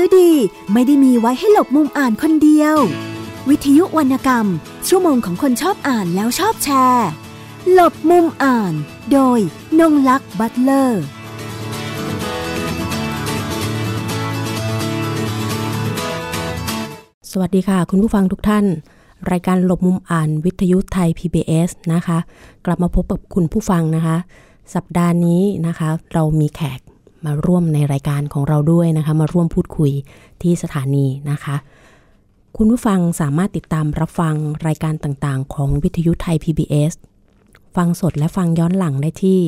ือดีไม่ได้มีไว้ให้หลบมุมอ่านคนเดียว วิทยุวรรณกรรม ชั่วโมงของคนชอบอ่านแล้วชอบแชร์ หลบมุมอ่าน โดยนงลักษ์บัตเลอร์สวัสดีค่ะ คุณผู้ฟังทุกท่าน รายการหลบมุมอ่านวิทยุไทย PBS นะคะ กลับมาพบกับคุณผู้ฟังนะคะ สัปดาห์นี้นะคะ เรามีแขก มาร่วมในรายการของเราด้วยนะคะ มาร่วมพูดคุยที่สถานีนะคะ คุณผู้ฟังสามารถติดตามรับฟังรายการต่างๆ ของวิทยุไทย PBS ฟังสดและฟังย้อนหลังได้ที่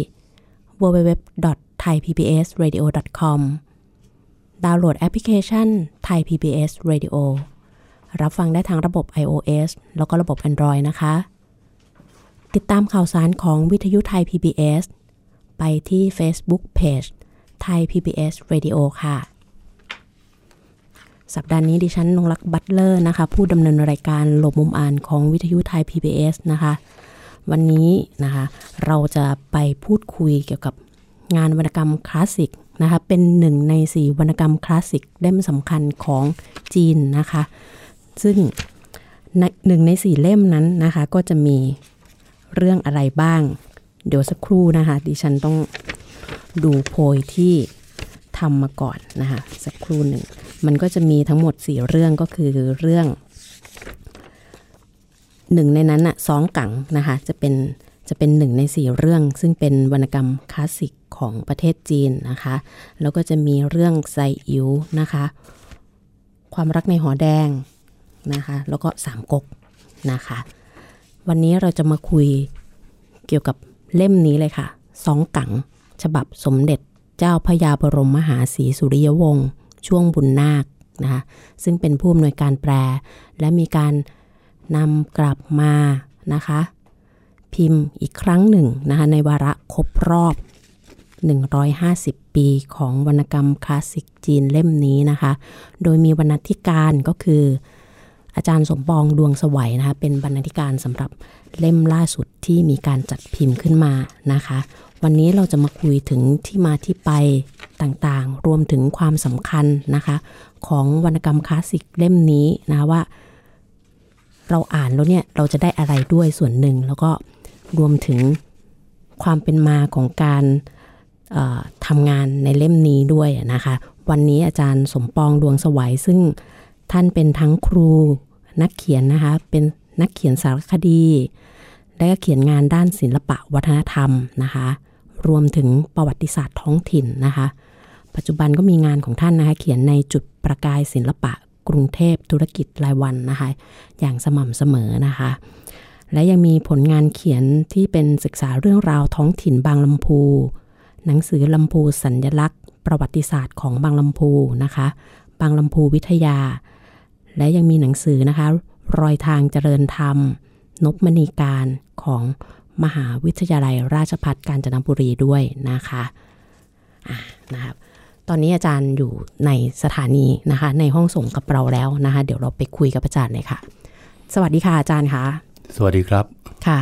www.thaipbsradio.com ดาวน์โหลดแอปพลิเคชัน Thai PBS Radio รับฟังได้ทางระบบ iOS แล้วก็ระบบ Android นะคะ ติดตามข่าวสารของวิทยุไทย PBS ไปที่ Facebook Page ไทย PBS Radio ค่ะ สัปดาห์นี้ดิฉันนงรักบัตเลอร์นะคะ ผู้ดำเนินรายการหลบมุมอ่านของวิทยุไทย PBS นะคะ วันนี้นะคะ เราจะไปพูดคุยเกี่ยวกับงานวรรณกรรมคลาสสิกนะคะ เป็นหนึ่งในสี่วรรณกรรมคลาสสิกเล่มสำคัญของจีนนะคะ ซึ่งหนึ่งในสี่เล่มนั้นนะคะ ก็จะมีเรื่องอะไรบ้าง เดี๋ยวสักครู่นะคะ ดิฉันต้อง ดูโพยที่ทำมาก่อนนะคะสักครู่หนึ่ง มันก็จะมีทั้งหมดสี่เรื่องก็คือเรื่องหนึ่งในนั้นอะสองกังนะคะจะเป็นจะเป็นหนึ่งในสี่เรื่อง ซึ่งเป็นวรรณกรรมคลาสสิกของประเทศจีนนะคะ แล้วก็จะมีเรื่องไซอิ๋วนะคะ ความรักในหอแดงนะคะ แล้วก็สามก๊กนะคะ วันนี้เราจะมาคุยเกี่ยวกับเล่มนี้เลยค่ะสองกัง ฉบับสมเด็จเจ้าพระยาบรมมหาศรีสุริยวงศ์ช่วงบุญนาคนะคะซึ่งเป็นผู้อำนวยการแปล และมีการนำกลับมานะคะ พิมพ์อีกครั้งหนึ่งนะคะในวาระครบรอบ 150 ปีของวรรณกรรมคลาสสิกจีนเล่มนี้นะคะ โดยมีวรรณาธิการก็คือ อาจารย์สมปองดวงสวัยนะคะเป็นบรรณาธิการสำหรับเล่มล่าสุดที่มีการจัดพิมพ์ขึ้นมานะคะ วันนี้เราจะมาคุยถึงที่มาที่ไปต่างๆ รวมถึงความสำคัญนะคะ ของวรรณกรรมคลาสสิกเล่มนี้นะว่า เราอ่านแล้วเนี่ยเราจะได้อะไรด้วยส่วนหนึ่ง แล้วก็รวมถึงความเป็นมาของการทำงานในเล่มนี้ด้วยนะคะ วันนี้อาจารย์สมปองดวงสวัยซึ่งท่านเป็นทั้งครูนักเขียนนะคะ เป็นนักเขียนสารคดี และก็เขียนงานด้านศิลปะวัฒนธรรมนะคะ รวมถึงประวัติศาสตร์ท้องถิ่นนะคะ ปัจจุบันก็มีงานของท่านนะคะเขียนในจุดประกายศิลปะกรุงเทพธุรกิจรายวันนะคะ อย่างสม่ำเสมอนะคะ และยังมีผลงานเขียนที่เป็นศึกษาเรื่องราวท้องถิ่นบางลำพู หนังสือลำพูสัญญลักษณ์ ประวัติศาสตร์ของบางลำพูนะคะ บางลำพูวิทยา และยังมีหนังสือนะคะ รอยทางเจริญธรรม นบมณีการของ มหาวิทยาลัยราชภัฏกาญจนบุรีด้วยนะคะะนะครับตอนนี้อาจารย์อยู่ในสถานีนะคะ ในห้องส่งกับเราแล้วนะคะ เดี๋ยวเราไปคุยกับอาจารย์เลยค่ะ สวัสดีค่ะอาจารย์คะสวัสดีครับค่ะ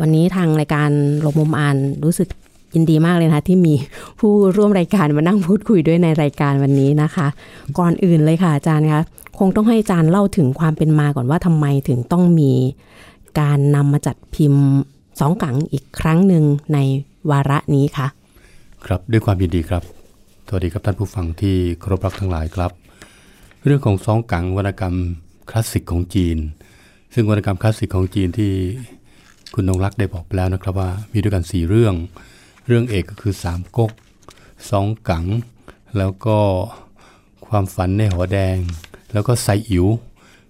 วันนี้ทางรายการลมมุมอ่านรู้สึกยินดีมากเลยนะคะที่มีผู้ร่วมรายการมานั่งพูดคุยด้วยในรายการวันนี้นะคะ ก่อนอื่นเลยค่ะอาจารย์คะคงต้องให้อาจารย์เล่าถึงความเป็นมาก่อนว่าทำไมถึงต้องมีการนำมาจัดพิมพ์ สองกังอีกครั้งหนึ่งในวาระนี้คะครับด้วยความยินดีครับ สวัสดีครับท่านผู้ฟังที่เคารพรักทั้งหลายครับ เรื่องของสองกังวรรณกรรมคลาสสิกของจีน ซึ่งวรรณกรรมคลาสสิกของจีนที่คุณนงรักได้บอกไปแล้วนะครับว่ามีด้วยกันสี่เรื่อง เรื่องเอกก็คือสามก๊กสองกัง แล้วก็ความฝันในหอแดง แล้วก็ไซอิ๋ว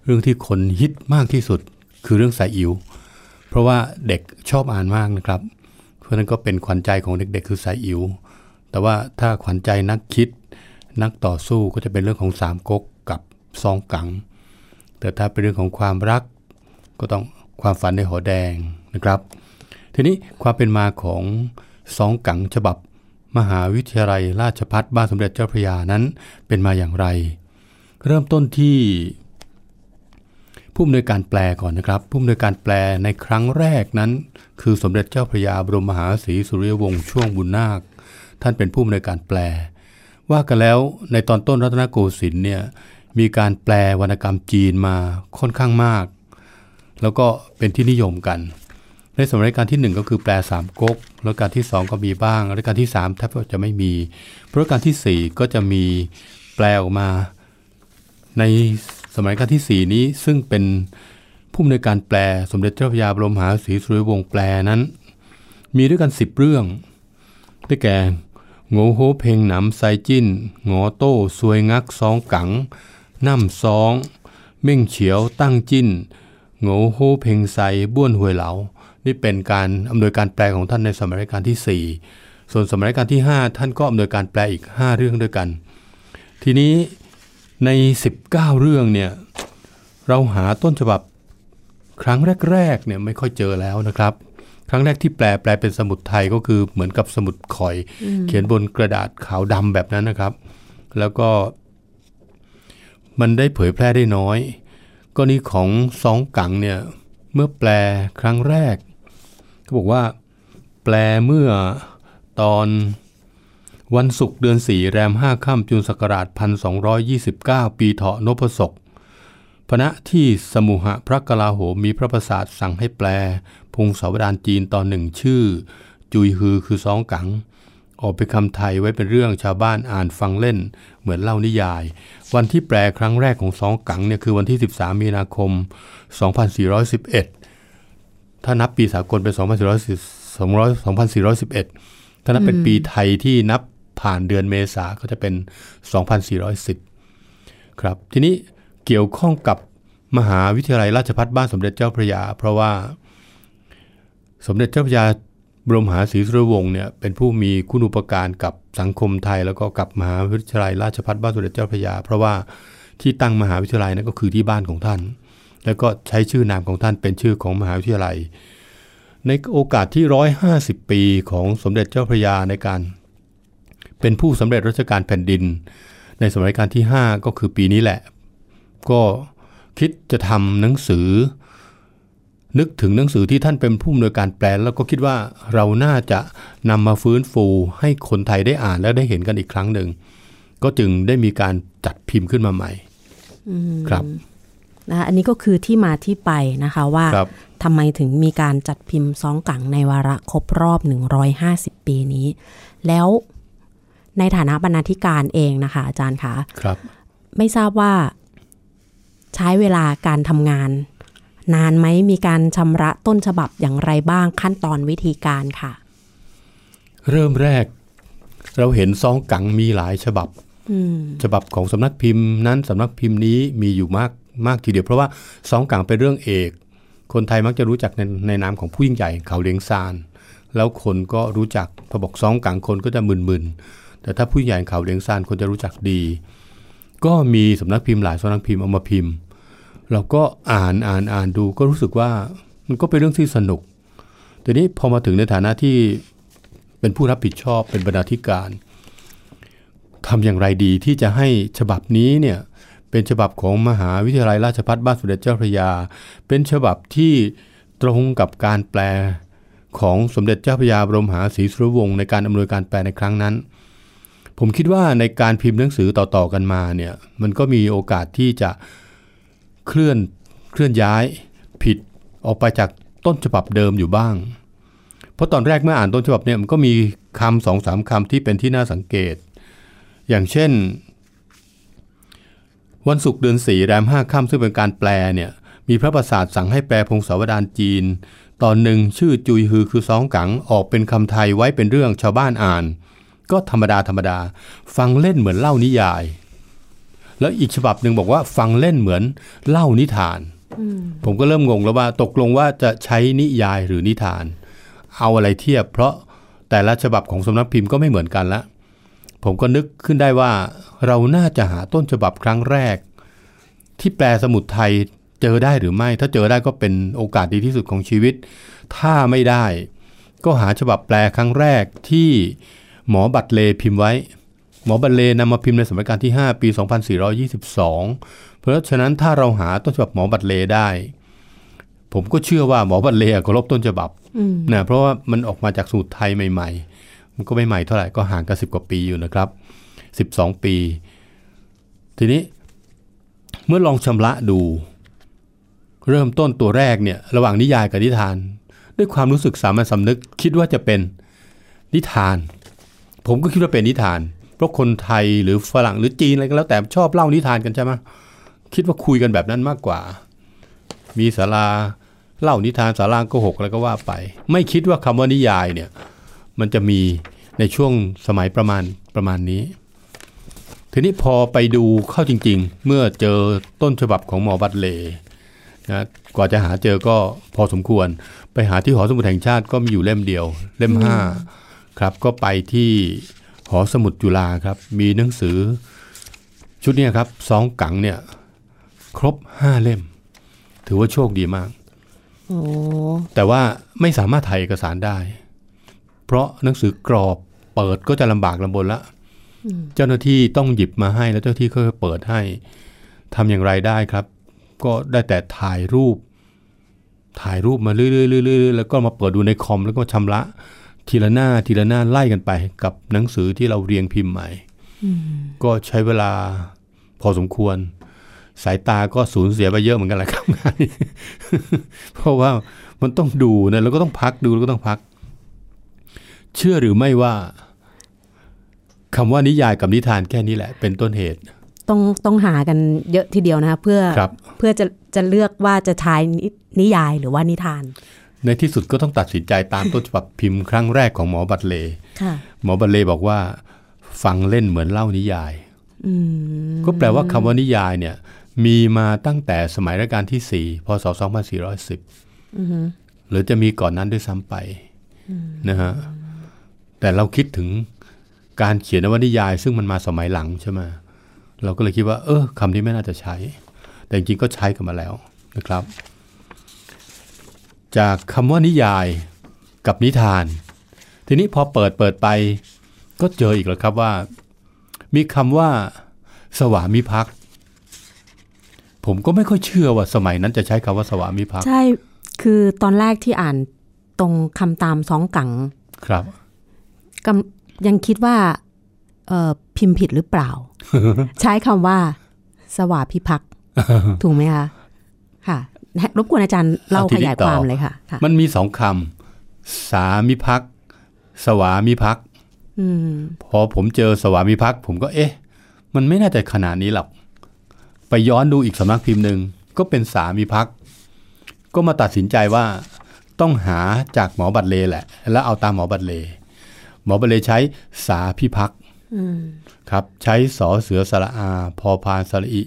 เรื่องที่คนฮิตมากที่สุดคือเรื่องไซอิ๋ว เพราะว่าเด็กชอบอ่านมากนะครับ เพราะนั้นก็เป็นขวัญใจของเด็กๆ คือไซอิ๋วแต่ว่าถ้าขวัญใจนักคิด นักต่อสู้ก็จะเป็นเรื่องของสามก๊กกับซองกัง แต่ถ้าเป็นเรื่องของความรัก ก็ต้องความฝันในหอแดงนะครับ ทีนี้ความเป็นมาของสองกังฉบับ มหาวิทยาลัยราชพัฒบ้านสมเด็จเจ้าพระยานั้นเป็นมาอย่างไร เริ่มต้นที่ ผู้อำนวยการแปลก่อนนะครับ ผู้อำนวยการแปลในครั้งแรกนั้น คือสมเด็จเจ้าพระยาบรมมหาศรีสุริยวงศ์ช่วงบุญนาค ท่านเป็นผู้อำนวยการแปล ว่ากันแล้วในตอนต้นรัตนโกสินทร์เนี่ยมีการแปลวรรณกรรมจีนมาค่อนข้างมาก แล้วก็เป็นที่นิยมกัน ในสมัยรัชกาลที่ 1 ก็คือแปลสามก๊กรัชกาลที่ 2 ก็มีบ้างรัชกาลที่3แทบจะไม่มีรัชกาลที่ 4 ก็จะมีแปลออกมาใน สมัยกาลที่ 4 นี้ซึ่งเป็นผู้อำนวยการแปลสมเด็จเจ้าพระยาบรมหาศรีสุริวงศ์แปลนั้น มีด้วยกัน 10 เรื่อง ได้แก่โงโฮเพงหนำไซจิ้นหงอโต้ซวยงักซองกังน้ำซอง เม่งเฉียวตั้งจิ้นโงโฮเพงไซบ้วนหวยเหลา นี่เป็นการอำนวยการแปลของท่านในสมัยรัชกาลที่ 4 ส่วนสมัยรัชกาลที่ 5 ท่านก็อำนวยการแปลอีก 5 เรื่องด้วยกัน ทีนี้ ใน 19 เรื่องเนี่ยเราหาต้นฉบับครั้งแรกๆเนี่ยไม่ค่อยเจอแล้วนะครับ ครั้งแรกที่แปลแปลเป็นสมุดไทยก็คือเหมือนกับสมุดข่อย เขียนบนกระดาษขาวดำแบบนั้นนะครับ แล้วก็ มันได้เผยแพร่ได้น้อยกรณีของสองกังเนี่ยเมื่อแปลครั้งแรกเขาบอกว่า แปลเมื่อตอน วันศุกร์เดือนสี่แรมห้าค่ำจุนศักราช 1229 ปีเถาะนพศกพณะที่สมุหะพระกลาโหมมีพระประสาทสั่งให้แปล พงศาวดารจีนตอนหนึ่งชื่อ จุยฮือคือสองกัง ออกเป็นคำไทยไว้เป็นเรื่องชาวบ้านอ่านฟังเล่น เหมือนเล่านิยาย วันที่แปลครั้งแรกของสองกังเนี่ยคือวันที่ 13 มีนาคม 2411 ถ้านับปีสากลเป็น 2411ถ้านับเป็นปีไทยที่นับ ผ่านเดือนเมษาก็จะเป็น 2410 ครับ ทีนี้เกี่ยวข้องกับมหาวิทยาลัยราชภัฏบ้านสมเด็จเจ้าพระยา เพราะว่าสมเด็จเจ้าพระยาบรมหาศรีสุรวงศ์เนี่ยเป็นผู้มีคุณูปการกับสังคมไทย แล้วก็กับมหาวิทยาลัยราชภัฏบ้านสมเด็จเจ้าพระยา เพราะว่าที่ตั้งมหาวิทยาลัยนั้นก็คือที่บ้านของท่าน แล้วก็ใช้ชื่อนามของท่านเป็นชื่อของมหาวิทยาลัย ในโอกาสที่ 150 ปีของสมเด็จเจ้าพระยาในการ เป็นผู้สำเร็จราชการแผ่นดิน ในสมัยรัชกาลที่ 5 ก็คือปีนี้แหละ ก็คิดจะทำหนังสือ นึกถึงหนังสือที่ท่านเป็นผู้อำนวยการแปลแล้วก็คิดว่าเราน่าจะนำมาฟื้นฟูให้คนไทยได้อ่านและได้เห็นกันอีกครั้งหนึ่ง ก็จึงได้มีการจัดพิมพ์ขึ้นมาใหม่ครับนะคะอันนี้ก็คือที่มาที่ไปนะคะว่าครับทำไมถึงมีการจัดพิมพ์ซองกังในวาระครบรอบ 150 ปีนี้ แล้ว ในฐานะบรรณาธิการเองนะคะ อาจารย์คะครับ ไม่ทราบว่าใช้เวลาการทำงาน นานไหมมีการชำระต้นฉบับอย่างไรบ้างขั้นตอนวิธีการค่ะ เริ่มแรก เราเห็นซองกังมีหลายฉบับอืมฉบับของสำนักพิมพ์นั้นสำนักพิมพ์นี้มีอยู่มากมากทีเดียว เพราะว่าสองกังเป็นเรื่องเอก คนไทยมักจะรู้จักในในนามของผู้ยิ่งใหญ่เขาเลียงซานแล้วคนก็รู้จักพอบอกสองกังคนก็จะมึนๆ แต่ถ้าผู้ใหญ่เขาเลียงซานคนจะรู้จักดี ก็มีสำนักพิมพ์หลายสำนักพิมพ์เอามาพิมพ์ เราก็อ่านอ่านอ่านดูก็รู้สึกว่ามันก็เป็นเรื่องที่สนุกทีนี้พอมาถึงในฐานะที่เป็นผู้รับผิดชอบเป็นบรรณาธิการทำอย่างไรดีที่จะให้ฉบับนี้เนี่ยเป็นฉบับของมหาวิทยาลัยราชภัฏบ้านสมเด็จเจ้าพระยา เป็นฉบับที่ตรงกับการแปลของสมเด็จเจ้าพระยาบรมหาศรีสุรวงศ์ในการอำนวยการแปลในครั้งนั้น ผมคิดว่าในการพิมพ์หนังสือต่อๆกันมาเนี่ยมันก็มีโอกาสที่จะเคลื่อนเคลื่อนย้ายผิดออกไปจากต้นฉบับเดิมอยู่บ้าง เพราะตอนแรกเมื่ออ่านต้นฉบับเนี่ยมันก็มีคำสองสามคำที่เป็นที่น่าสังเกต อย่างเช่น วันศุกร์เดือนสี่แรมห้าค่ำซึ่งเป็นการแปลเนี่ยมีพระประสาทสั่งให้แปลพงศาวดารจีน ตอนหนึ่งชื่อจุยฮือคือสองกังออกเป็นคำไทยไว้เป็นเรื่องชาวบ้านอ่าน ก็ธรรมดาธรรมดา ฟังเล่นเหมือนเล่านิยาย แล้วอีกฉบับหนึ่งบอกว่าฟังเล่นเหมือนเล่านิทาน ผมก็เริ่มงงแล้วว่าตกลงว่าจะใช้นิยายหรือนิทาน เอาอะไรเทียบ เพราะแต่ละฉบับของสำนักพิมพ์ก็ไม่เหมือนกันละผมก็นึกขึ้นได้ว่า เราน่าจะหาต้นฉบับครั้งแรก ที่แปลสมุดไทยเจอได้หรือไม่ ถ้าเจอได้ก็เป็นโอกาสดีที่สุดของชีวิต ถ้าไม่ได้ ก็หาฉบับแปลครั้งแรกที่ หมอบัตรเลพิมพ์ไว้ หมอบัตรเลนำมาพิมพ์ในสมัยการที่ 5 ปี 2422 เพราะฉะนั้นถ้าเราหาต้นฉบับหมอบัตรเลได้ ผมก็เชื่อว่าหมอบัตรเลเคารพต้นฉบับอืมนะเพราะว่ามันออกมาจากสูตรไทยใหม่ ๆ มันก็ไม่ใหม่เท่าไหร่ก็ห่างกันสิบกว่าปีอยู่นะครับ 12 ปี ทีนี้เมื่อลองชำระดู เริ่มต้นตัวแรกเนี่ยระหว่างนิยายกับนิทาน ด้วยความรู้สึกสามัญสำนึกคิดว่าจะเป็นนิทาน ผมก็คิดว่าเป็นนิทาน เพราะคนไทยหรือฝรั่งหรือจีนอะไรก็แล้วแต่ชอบเล่านิทานกันใช่ไหมคิดว่าคุยกันแบบนั้นมากกว่า มีศาลาเล่านิทานศาลาโกหกอะไรก็ว่าไป ไม่คิดว่าคำว่านิยายเนี่ย มันจะมีในช่วงสมัยประมาณประมาณนี้ ทีนี้พอไปดูเข้าจริง ๆ เมื่อเจอต้นฉบับของหมอบัตเลนะกว่าจะหาเจอก็พอสมควร ไปหาที่หอสมุดแห่งชาติก็มีอยู่เล่มเดียว เล่มห้า ครับก็ไปที่หอสมุดจุฬาครับ มีหนังสือ ชุดเนี้ครับสองกังเนี่ย ครบห้าเล่ม ถือว่าโชคดีมากโอ้แต่ว่าไม่สามารถถ่ายเอกสารได้ เพราะหนังสือกรอบเปิดก็จะลำบากลำบนละเจ้าหน้าที่ต้องหยิบมาให้แล้วเจ้าหน้าที่ค่อยๆเปิดให้ทำอย่างไรได้ครับ ก็ได้แต่ถ่ายรูป ถ่ายรูปมาเรื่อยๆเรื่อยๆแล้วก็มาเปิดดูในคอมแล้วก็ชำระ ทีละหน้าทีละหน้าไล่กันไป กับหนังสือที่เราเรียงพิมพ์ใหม่ก็ใช้เวลาพอสมควร สายตาก็สูญเสียไปเยอะเหมือนกันแหละครับงานนี้เพราะว่ามันต้องดูนะแล้วก็ต้องพักดูแล้วก็ต้องพัก เชื่อหรือไม่ว่าคำว่านิยายกับนิทานแค่นี้แหละ เป็นต้นเหตุ ต้องต้องหากันเยอะทีเดียวนะคะเพื่อครับเพื่อจะจะเลือกว่าจะทายนินิยายหรือว่านิทาน ในที่สุดก็ต้องตัดสินใจตามต้นฉบับพิมพ์ครั้งแรกของหมอบัตเลค่ะหมอบัตเลบอกว่า ฟังเล่นเหมือนเล่านิยายอืมก็แปลว่าคำว่านิยายเนี่ย มีมาตั้งแต่สมัยรัชกาลที่4พศ 2410หรือจะมีก่อนนั้นด้วยซ้ำไปนะฮะแต่เราคิดถึงการเขียนนวนิยาย ซึ่งมันมาสมัยหลังใช่ไหมเราก็เลยคิดว่า เออคำนี้ไม่น่าจะใช้ แต่จริงๆก็ใช้กันมาแล้วนะครับ จากคำว่านิยายกับนิทาน ทีนี้พอเปิดเปิดไป ก็เจออีกแล้วครับว่า มีคำว่า สวามิภักดิ์ผมก็ไม่ค่อยเชื่อว่าสมัยนั้นจะใช้คำว่าสวามิภักดิ์ใช่ คือตอนแรกที่อ่านตรงคำตามสองกังครับกำยังคิดว่าเอ่อพิมพ์ผิดหรือเปล่า ใช้คำว่า สวาพิภักษ์ถูกไหมคะค่ะ รบกวนอาจารย์เล่าเอาทีขนี้ยายต่อความเลยค่ะค่ะ มันมีสองคำสามิภักดิ์สวามิภักดิ์อืมพอผมเจอสวามิภักดิ์ผมก็เอ๊ะ มันไม่น่าจะขนาดนี้หรอก ไปย้อนดูอีกสำนักพิมพ์หนึ่งก็เป็นสามิภักดิ์ก็มาตัดสินใจว่าต้องหาจากหมอบัตเลแหละ แล้วเอาตามหมอบัตเล หมอบัตเลใช้สาพิภักดิ์อืมครับ ใช้สอเสือสระอา พอพานสระอิ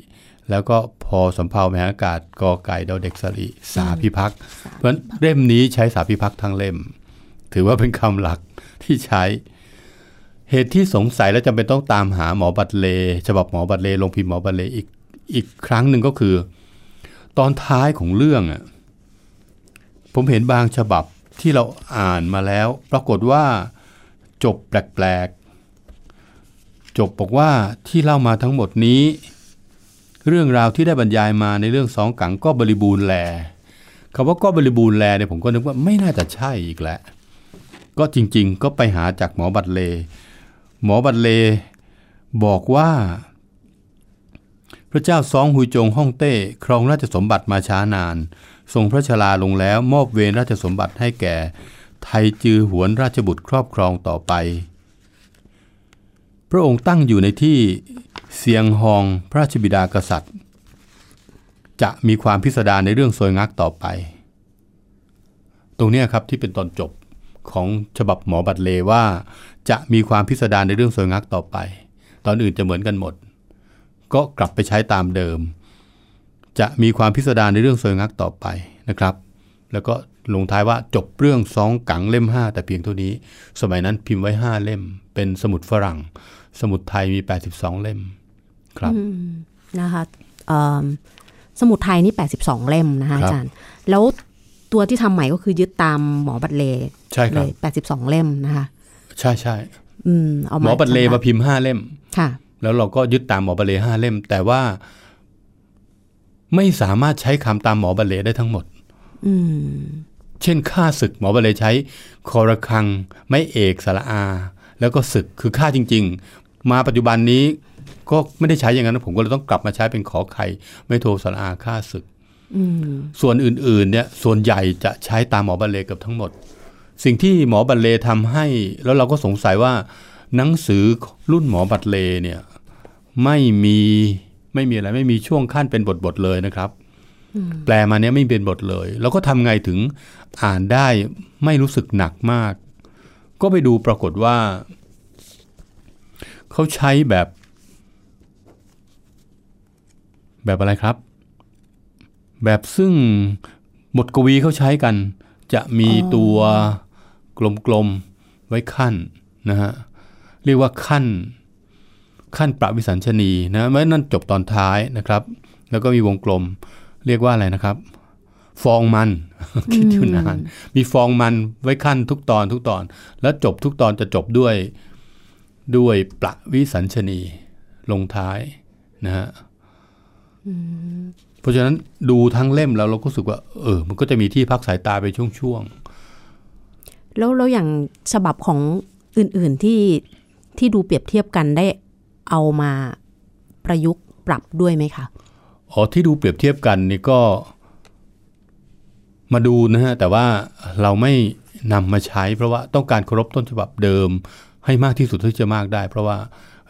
แล้วก็พอสำเภาแมหอากาศกอไก่ดอเด็กสระอิสาพิพักษ์เพราะฉะนั้นเล่มนี้ใช้สาพิพักษ์ทั้งเล่ม ถือว่าเป็นคำหลักที่ใช้ เหตุที่สงสัยและจำเป็นต้องตามหาหมอบัตเล ฉบับหมอบัตเลลงพิมพ์หมอบัตเลอีกอีกครั้งหนึ่งก็คือ ตอนท้ายของเรื่องอะผมเห็นบางฉบับที่เราอ่านมาแล้ว ปรากฏว่าจบแปลกๆจบบอกว่าที่เล่ามาทั้งหมดนี้ เรื่องราวที่ได้บรรยายมาในเรื่องสองกังก็บริบูรณ์แลคำว่าก็บริบูรณ์แลเนี่ยผมก็นึกว่าไม่น่าจะใช่อีกแล้วก็จริง ๆ ก็ไปหาจากหมอบัตเล หมอบัตเลบอกว่า พระเจ้าซองฮุยจงฮ่องเต้ครองราชสมบัติมาช้านาน ทรงพระชราลงแล้วมอบเวรราชสมบัติให้แก่ ไทยจือหวนราชบุตรครอบครองต่อไป พระองค์ตั้งอยู่ในที่ เสียงฮองพระราชบิดากษัตริย์ จะมีความพิสดารในเรื่องซวยงักต่อไป ตรงนี้ครับที่เป็นตอนจบของฉบับหมอบัตเลว่า จะมีความพิสดารในเรื่องซวยงักต่อไป ตอนอื่นจะเหมือนกันหมด ก็กลับไปใช้ตามเดิม จะมีความพิสดารในเรื่องซวยงักต่อไปนะครับ แล้วก็ลงท้ายว่าจบเรื่องสองกังเล่ม 5 แต่เพียงเท่านี้ สมัยนั้นพิมพ์ไว้ 5 เล่ม เป็นสมุดฝรั่ง สมุดไทยมี 82 เล่ม ครับนะคะเอิ่มสมุดไทยนี่ 82 เล่มนะคะครับอาจารย์ แล้วตัวที่ทำใหม่ก็คือยึดตามหมอบัตรเลใช่คเลรับย82 เล่มนะคะ ใช่ใช่อืมเอาหมอบัตรเลมาพิมพ์5เล่มค่ะ แล้วเราก็ยึดตามหมอบัตรเลห้าเล่ม แต่ว่าไม่สามารถใช้คำตามหมอบัตรเลได้ทั้งหมดอืมเช่นค่าศึกหมอบัตรเลใช้คอระคัง ไม่เอกสระอา แล้วก็ศึกคือค่าจริงมาปัจจุบันนี้ ก็ไม่ได้ใช้อย่างนั้นผมก็เลยต้องกลับมาใช้เป็นขอไข่ไม่โทรสระอาค่าศึกอืมส่วนอื่นๆเนี่ยส่วนใหญ่จะใช้ตามหมอบรัดเลย์เกือบทั้งหมด สิ่งที่หมอบรัดเลย์ทำให้ แล้วเราก็สงสัยว่า หนังสือรุ่นหมอบรัดเลย์เนี่ยไม่มีไม่มีอะไรไม่มีช่วงคั่นเป็นบทๆเลยนะครับ แปลมาเนี้ยไม่เป็นบทเลย แล้วก็ทำไงถึงอ่านได้ไม่รู้สึกหนักมาก ก็ไปดูปรากฏว่า เขาใช้แบบ แบบอะไรครับ แบบซึ่งบทกวีเขาใช้กัน จะมีตัวกลมๆไว้ขั้นนะฮะเรียกว่าขั้น ขั้นประวิสัญชนีนะเมื่อนั้นจบตอนท้ายนะครับ แล้วก็มีวงกลม เรียกว่าอะไรนะครับ ฟองมันคิดอยู่นาน มีฟองมันไว้ขั้นทุกตอนทุกตอน แล้วจบทุกตอนจะจบด้วยด้วยประวิสัญชนีลงท้ายนะฮะ เพราะฉะนั้นดูทั้งเล่มแล้วเราก็รู้สึกว่า เออ มันก็จะมีที่พักสายตาไปช่วงแล้วแล้วอย่างฉบับของอื่นๆที่ที่ดูเปรียบเทียบกันได้เอามาประยุกต์ปรับด้วยไหมคะๆอ๋อที่ดูเปรียบเทียบกันนี่ก็มาดูนะฮะแต่ว่าเราไม่นำมาใช้ เพราะว่าต้องการเคารพต้นฉบับเดิมให้มากที่สุดที่จะมากได้ เพราะว่า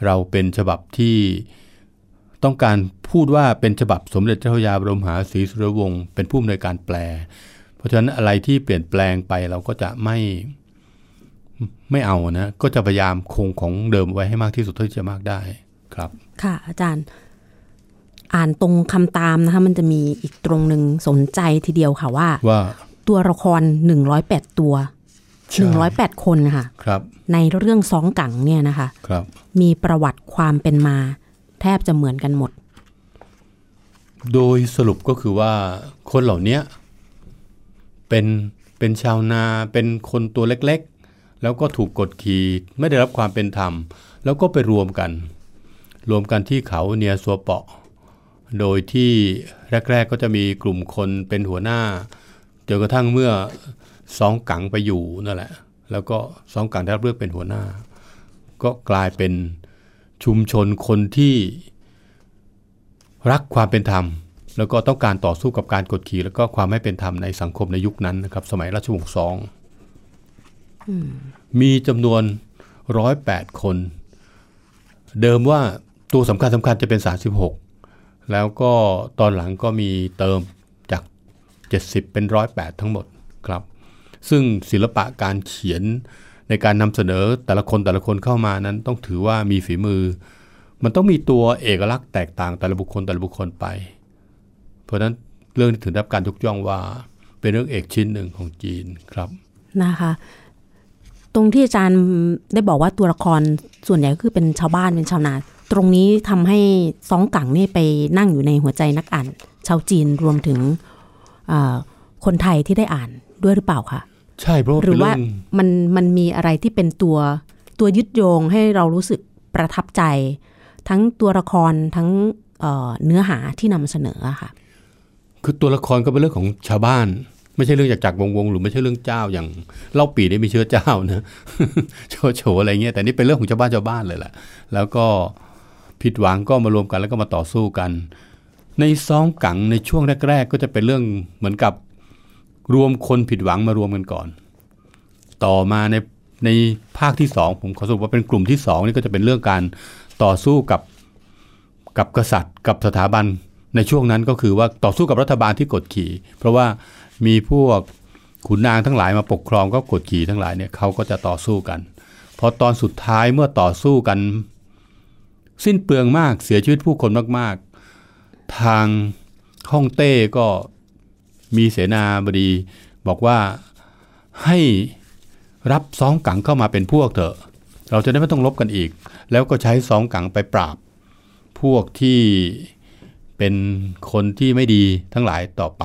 เราเป็นฉบับที่ ต้องการพูดว่าเป็นฉบับสมเด็จเจ้าพระยาบรมหาศรีสุรวงศ์เป็นผู้อำนวยการแปล เพราะฉะนั้นอะไรที่เปลี่ยนแปลงไปเราก็จะไม่ไม่เอานะก็จะพยายามคงของเดิมไว้ให้มากที่สุดเท่าที่จะมากได้ครับ ค่ะอาจารย์ อ่านตรงคำตามนะคะมันจะมีอีกตรงหนึ่งสนใจทีเดียวค่ะว่าว่าตัวละคร108ตัวใช่108คนค่ะครับ ในเรื่องสองกังเนี่ยนะคะ ครับ มีประวัติความเป็นมาแทบจะเหมือนกันหมด โดยสรุปก็คือว่าคนเหล่านี้เป็นเป็นชาวนาเป็นคนตัวเล็กๆ แล้วก็ถูกกดขี่ไม่ได้รับความเป็นธรรม แล้วก็ไปรวมกัน รวมกันที่เขาเนียซัวเปาะ โดยที่แรก ๆ ก็จะมีกลุ่มคนเป็นหัวหน้าจนกระทั่งเมื่อสองกังไปอยู่นั่นแหละ แล้วก็สองกังได้รับเลือกเป็นหัวหน้า ก็กลายเป็น ชุมชนคนที่รักความเป็นธรรม แล้วก็ต้องการต่อสู้กับการกดขี่ แล้วก็ความไม่เป็นธรรมในสังคมในยุคนั้นนะครับ สมัยราชวงศ์ซองมีจำนวนร้อยแปดคน เดิมว่าตัวสำคัญสำคัญจะเป็น 36 แล้วก็ตอนหลังก็มีเติมจาก 70 เป็น108ทั้งหมดครับ ซึ่งศิลปะการเขียน ในการนำเสนอแต่ละคนแต่ละคนเข้ามานั้นต้องถือว่ามีฝีมือ มันต้องมีตัวเอกลักษณ์แตกต่างแต่ละบุคคลแต่ละบุคคลไป เพราะฉะนั้นเรื่องนี้ถึงได้รับการยกย่องว่า เป็นเรื่องเอกชิ้นหนึ่งของจีนครับนะคะตรงที่อาจารย์ได้บอกว่าตัวละครส่วนใหญ่ก็คือเป็นชาวบ้านเป็นชาวนา ตรงนี้ทำให้ซองกังนี่ไปนั่งอยู่ในหัวใจนักอ่าน ชาวจีนรวมถึงคนไทยที่ได้อ่านด้วยหรือเปล่าคะ ใช่เพราะว่าหรืเป็นอว่าเรื่องมันมันมีอะไรที่เป็นตัวตัวยึดโยงให้เรารู้สึกประทับใจ ทั้งตัวละครทั้งเอ่อเนื้อหาที่นำเสนออะค่ะ คือตัวละครก็เป็นเรื่องของชาวบ้าน ไม่ใช่เรื่องจากจากวงวงๆหรือไม่ใช่เรื่องเจ้าอย่างเล่าปีได้มีเชื้อเจ้านะโฉโฉอะไรเงี้ยแต่นี่เป็นเรื่องของชาวบ้านชาวบ้านเลยแหละแล้วก็ผิดหวังก็มารวมกันแล้วก็มาต่อสู้กัน ในซองกังในช่วงแรก ๆ ก็จะเป็นเรื่องเหมือนกับ รวมคนผิดหวังมารวมกันก่อน ต่อมาในในภาคที่สองผมขอสรุปว่าเป็นกลุ่มที่สองนี่ก็จะเป็นเรื่องการต่อสู้กับกับกษัตริย์ กับสถาบันในช่วงนั้นก็คือว่าต่อสู้กับรัฐบาลที่กดขี่ เพราะว่ามีพวกขุนนางทั้งหลายมาปกครองก็กดขี่ทั้งหลายเนี่ยเขาก็จะต่อสู้กัน พอตอนสุดท้ายเมื่อต่อสู้กัน สิ้นเปลืองมากเสียชีวิตผู้คนมาก ๆ ทางฮ่องเต้ก็ มีเสนาบดีบอกว่าให้รับซองกังเข้ามาเป็นพวกเถอะ เราจะได้ไม่ต้องลบกันอีก แล้วก็ใช้ซองกังไปปราบ พวกที่เป็นคนที่ไม่ดีทั้งหลายต่อไป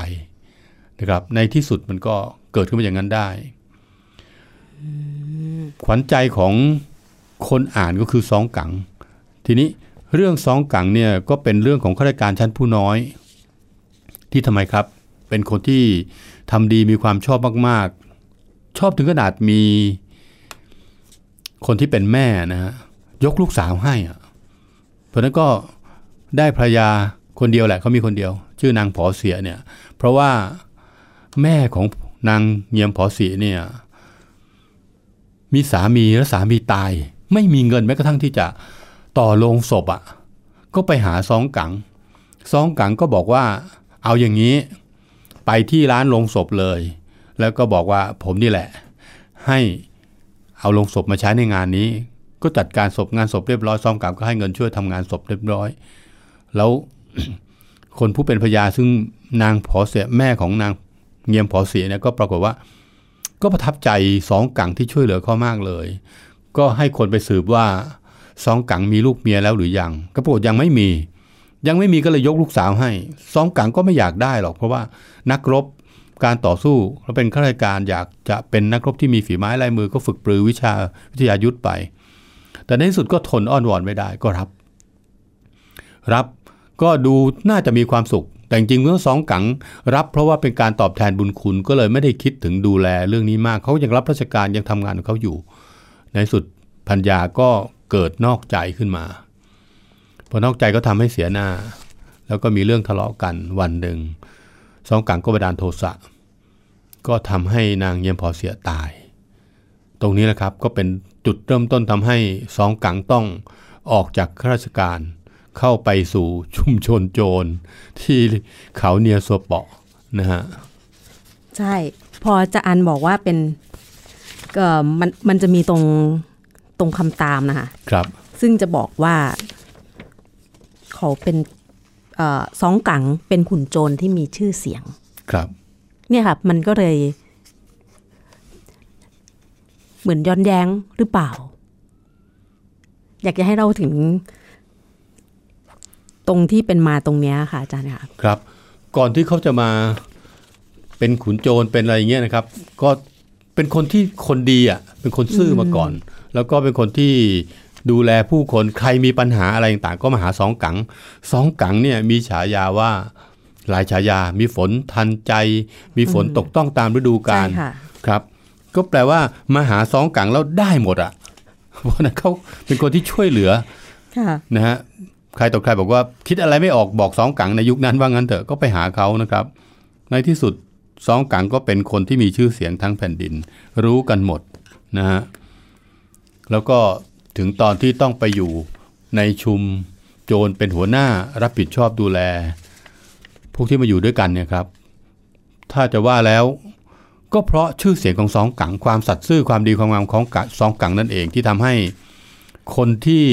นะครับ ในที่สุดมันก็เกิดขึ้นมาอย่างนั้นได้ ขวัญใจของคนอ่านก็คือซองกัง ทีนี้เรื่องซองกังเนี่ยก็เป็นเรื่องของข้าราชการชั้นผู้น้อย ที่ทำไมครับ เป็นคนที่ทำดีมีความชอบมาก ๆ ชอบถึงขนาดมีคนที่เป็นแม่นะฮะยกลูกสาวให้อะเพราะนั้นก็ได้ภรรยาคนเดียวแหละเขามีคนเดียว ชื่อนางผอเสียเนี่ย เพราะว่าแม่ของนางเงียมผอเสียเนี่ยมีสามีและสามีตาย ไม่มีเงินแม้กระทั่งที่จะต่อโลงศพอะ่ะก็ไปหาซองกังซองกังก็บอกว่า เอาอย่างนี้ ไปที่ร้านลงศพเลย แล้วก็บอกว่าผมนี่แหละ ให้เอาลงศพมาใช้ในงานนี้ ก็จัดการศพงานศพเรียบร้อยซ้องกังก็ให้เงินช่วยทำงานศพเรียบร้อย แล้วคนผู้เป็นพญาซึ่งนางผอเสียแม่ของนางเงียมผอเสียเนี่ยก็ปรากฏว่า ก็ประทับใจสองกังที่ช่วยเหลือเขามากเลย ก็ให้คนไปสืบว่าสองกังมีลูกเมียแล้วหรือยังก็ปรากฏยังไม่มี ยังไม่มีก็เลยยกลูกสาวให้สองกังก็ไม่อยากได้หรอก เพราะว่านักรบการต่อสู้แล้วเป็นข้าราชการอยากจะเป็นนักรบที่มีฝีไม้ลายมือก็ฝึกปรือวิชาวิทยายุทธไป แต่ในที่สุดก็ทนอ้อนวอนไม่ได้ก็รับ รับก็ดูน่าจะมีความสุข แต่จริงๆเมื่อสองกังรับเพราะว่าเป็นการตอบแทนบุญคุณก็เลยไม่ได้คิดถึงดูแลเรื่องนี้มากเขายังรับราชการยังทำงานของเขาอยู่ ในสุดพัญญาก็เกิดนอกใจขึ้นมา พอนอกใจก็ทำให้เสียหน้า แล้วก็มีเรื่องทะเลาะกันวันหนึ่งสองกังก็บันดาลโทสะก็ทำให้นางเยี่ยมพอเสียตาย ตรงนี้แหละครับก็เป็นจุดเริ่มต้นทำให้สองกังต้องออกจากข้าราชการเข้าไปสู่ชุมชนโจรที่เขาเนียโซเปาะนะฮะใช่พอจะอันบอกว่าเป็นเอ่อมันมันจะมีตรงตรงคำตามนะคะครับ ซึ่งจะบอกว่า เขาเป็นเออสองกังเป็นขุนโจรที่มีชื่อเสียง ครับ เนี่ยค่ะ มันก็เลย เหมือนย้อนแย้งหรือเปล่า อยากจะให้เราถึง ตรงที่เป็นมาตรงเนี้ยค่ะอาจารย์ค่ะครับ ก่อนที่เขาจะมาเป็นขุนโจรเป็นอะไรอย่างเงี้ยนะครับ ก็เป็นคนที่คนดีอะ เป็นคนซื่อมาก่อน แล้วก็เป็นคนที่ ดูแลผู้คนใครมีปัญหาอะไรต่างๆก็มาหาสองกังสองกังเนี่ยมีฉายาว่าหลายฉายา มีฝนทันใจ มีฝนตกต้องตามฤดูกาลใช่ค่ะครับ ก็แปลว่ามาหาสองกังแล้วได้หมดอะเพราะฉะนั้นเขาเป็นคนที่ช่วยเหลือค่ะนะฮะใครต่อใครบอกว่าคิดอะไรไม่ออกบอกสองกังในยุคนั้นว่างั้นเถอะก็ไปหาเขานะครับ ในที่สุดสองกังก็เป็นคนที่มีชื่อเสียงทั้งแผ่นดิน รู้กันหมดนะฮะแล้วก็ ถึงตอนที่ต้องไปอยู่ในชุมโจรเป็นหัวหน้ารับผิดชอบดูแล พวกที่มาอยู่ด้วยกันเนี่ยครับ ถ้าจะว่าแล้วก็เพราะชื่อเสียงของสองกังความสัตย์ซื่อความดีความงามของกะสองกังนั่นเองที่ทำให้คนที่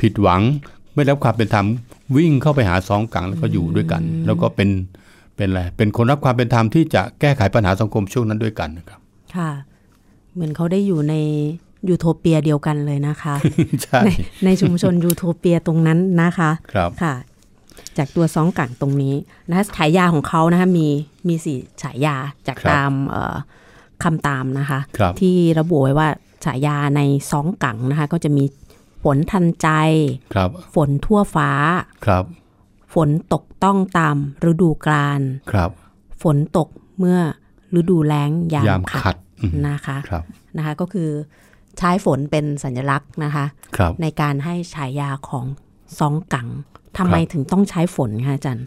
ผิดหวังไม่ได้รับความเป็นธรรมวิ่งเข้าไปหาสองกังแล้วก็อยู่ด้วยกัน แล้วก็เป็นเป็นอะไรเป็นคนรับความเป็นธรรมที่จะแก้ไขปัญหาสังคมช่วงนั้นด้วยกันนะครับ ค่ะ เหมือนเขาได้อยู่ใน ยูโทเปียเดียวกันเลยนะคะใช่ในในชุมชนยูโทเปียตรงนั้นนะคะครับค่ะ จากตัวซองกังตรงนี้นะคะฉายาของเขานะคะมีมีสี่ฉายาจากครับตามเอ่อคำตามนะคะครับที่ระบุไว้ว่าฉายาในซองกังนะคะ ก็จะมีฝนทันใจครับฝนทั่วฟ้าครับ ฝนตกต้องตามฤดูกาลครับ ฝนตกเมื่อฤดูแล้งยามยามขัขัดดอืมนะคะครับนะคะก็คือ ใช้ฝนเป็นสัญลักษณ์นะคะครับในการให้ฉายาของซองกังทำไมครับถึงต้องใช้ฝนคะอาจารย์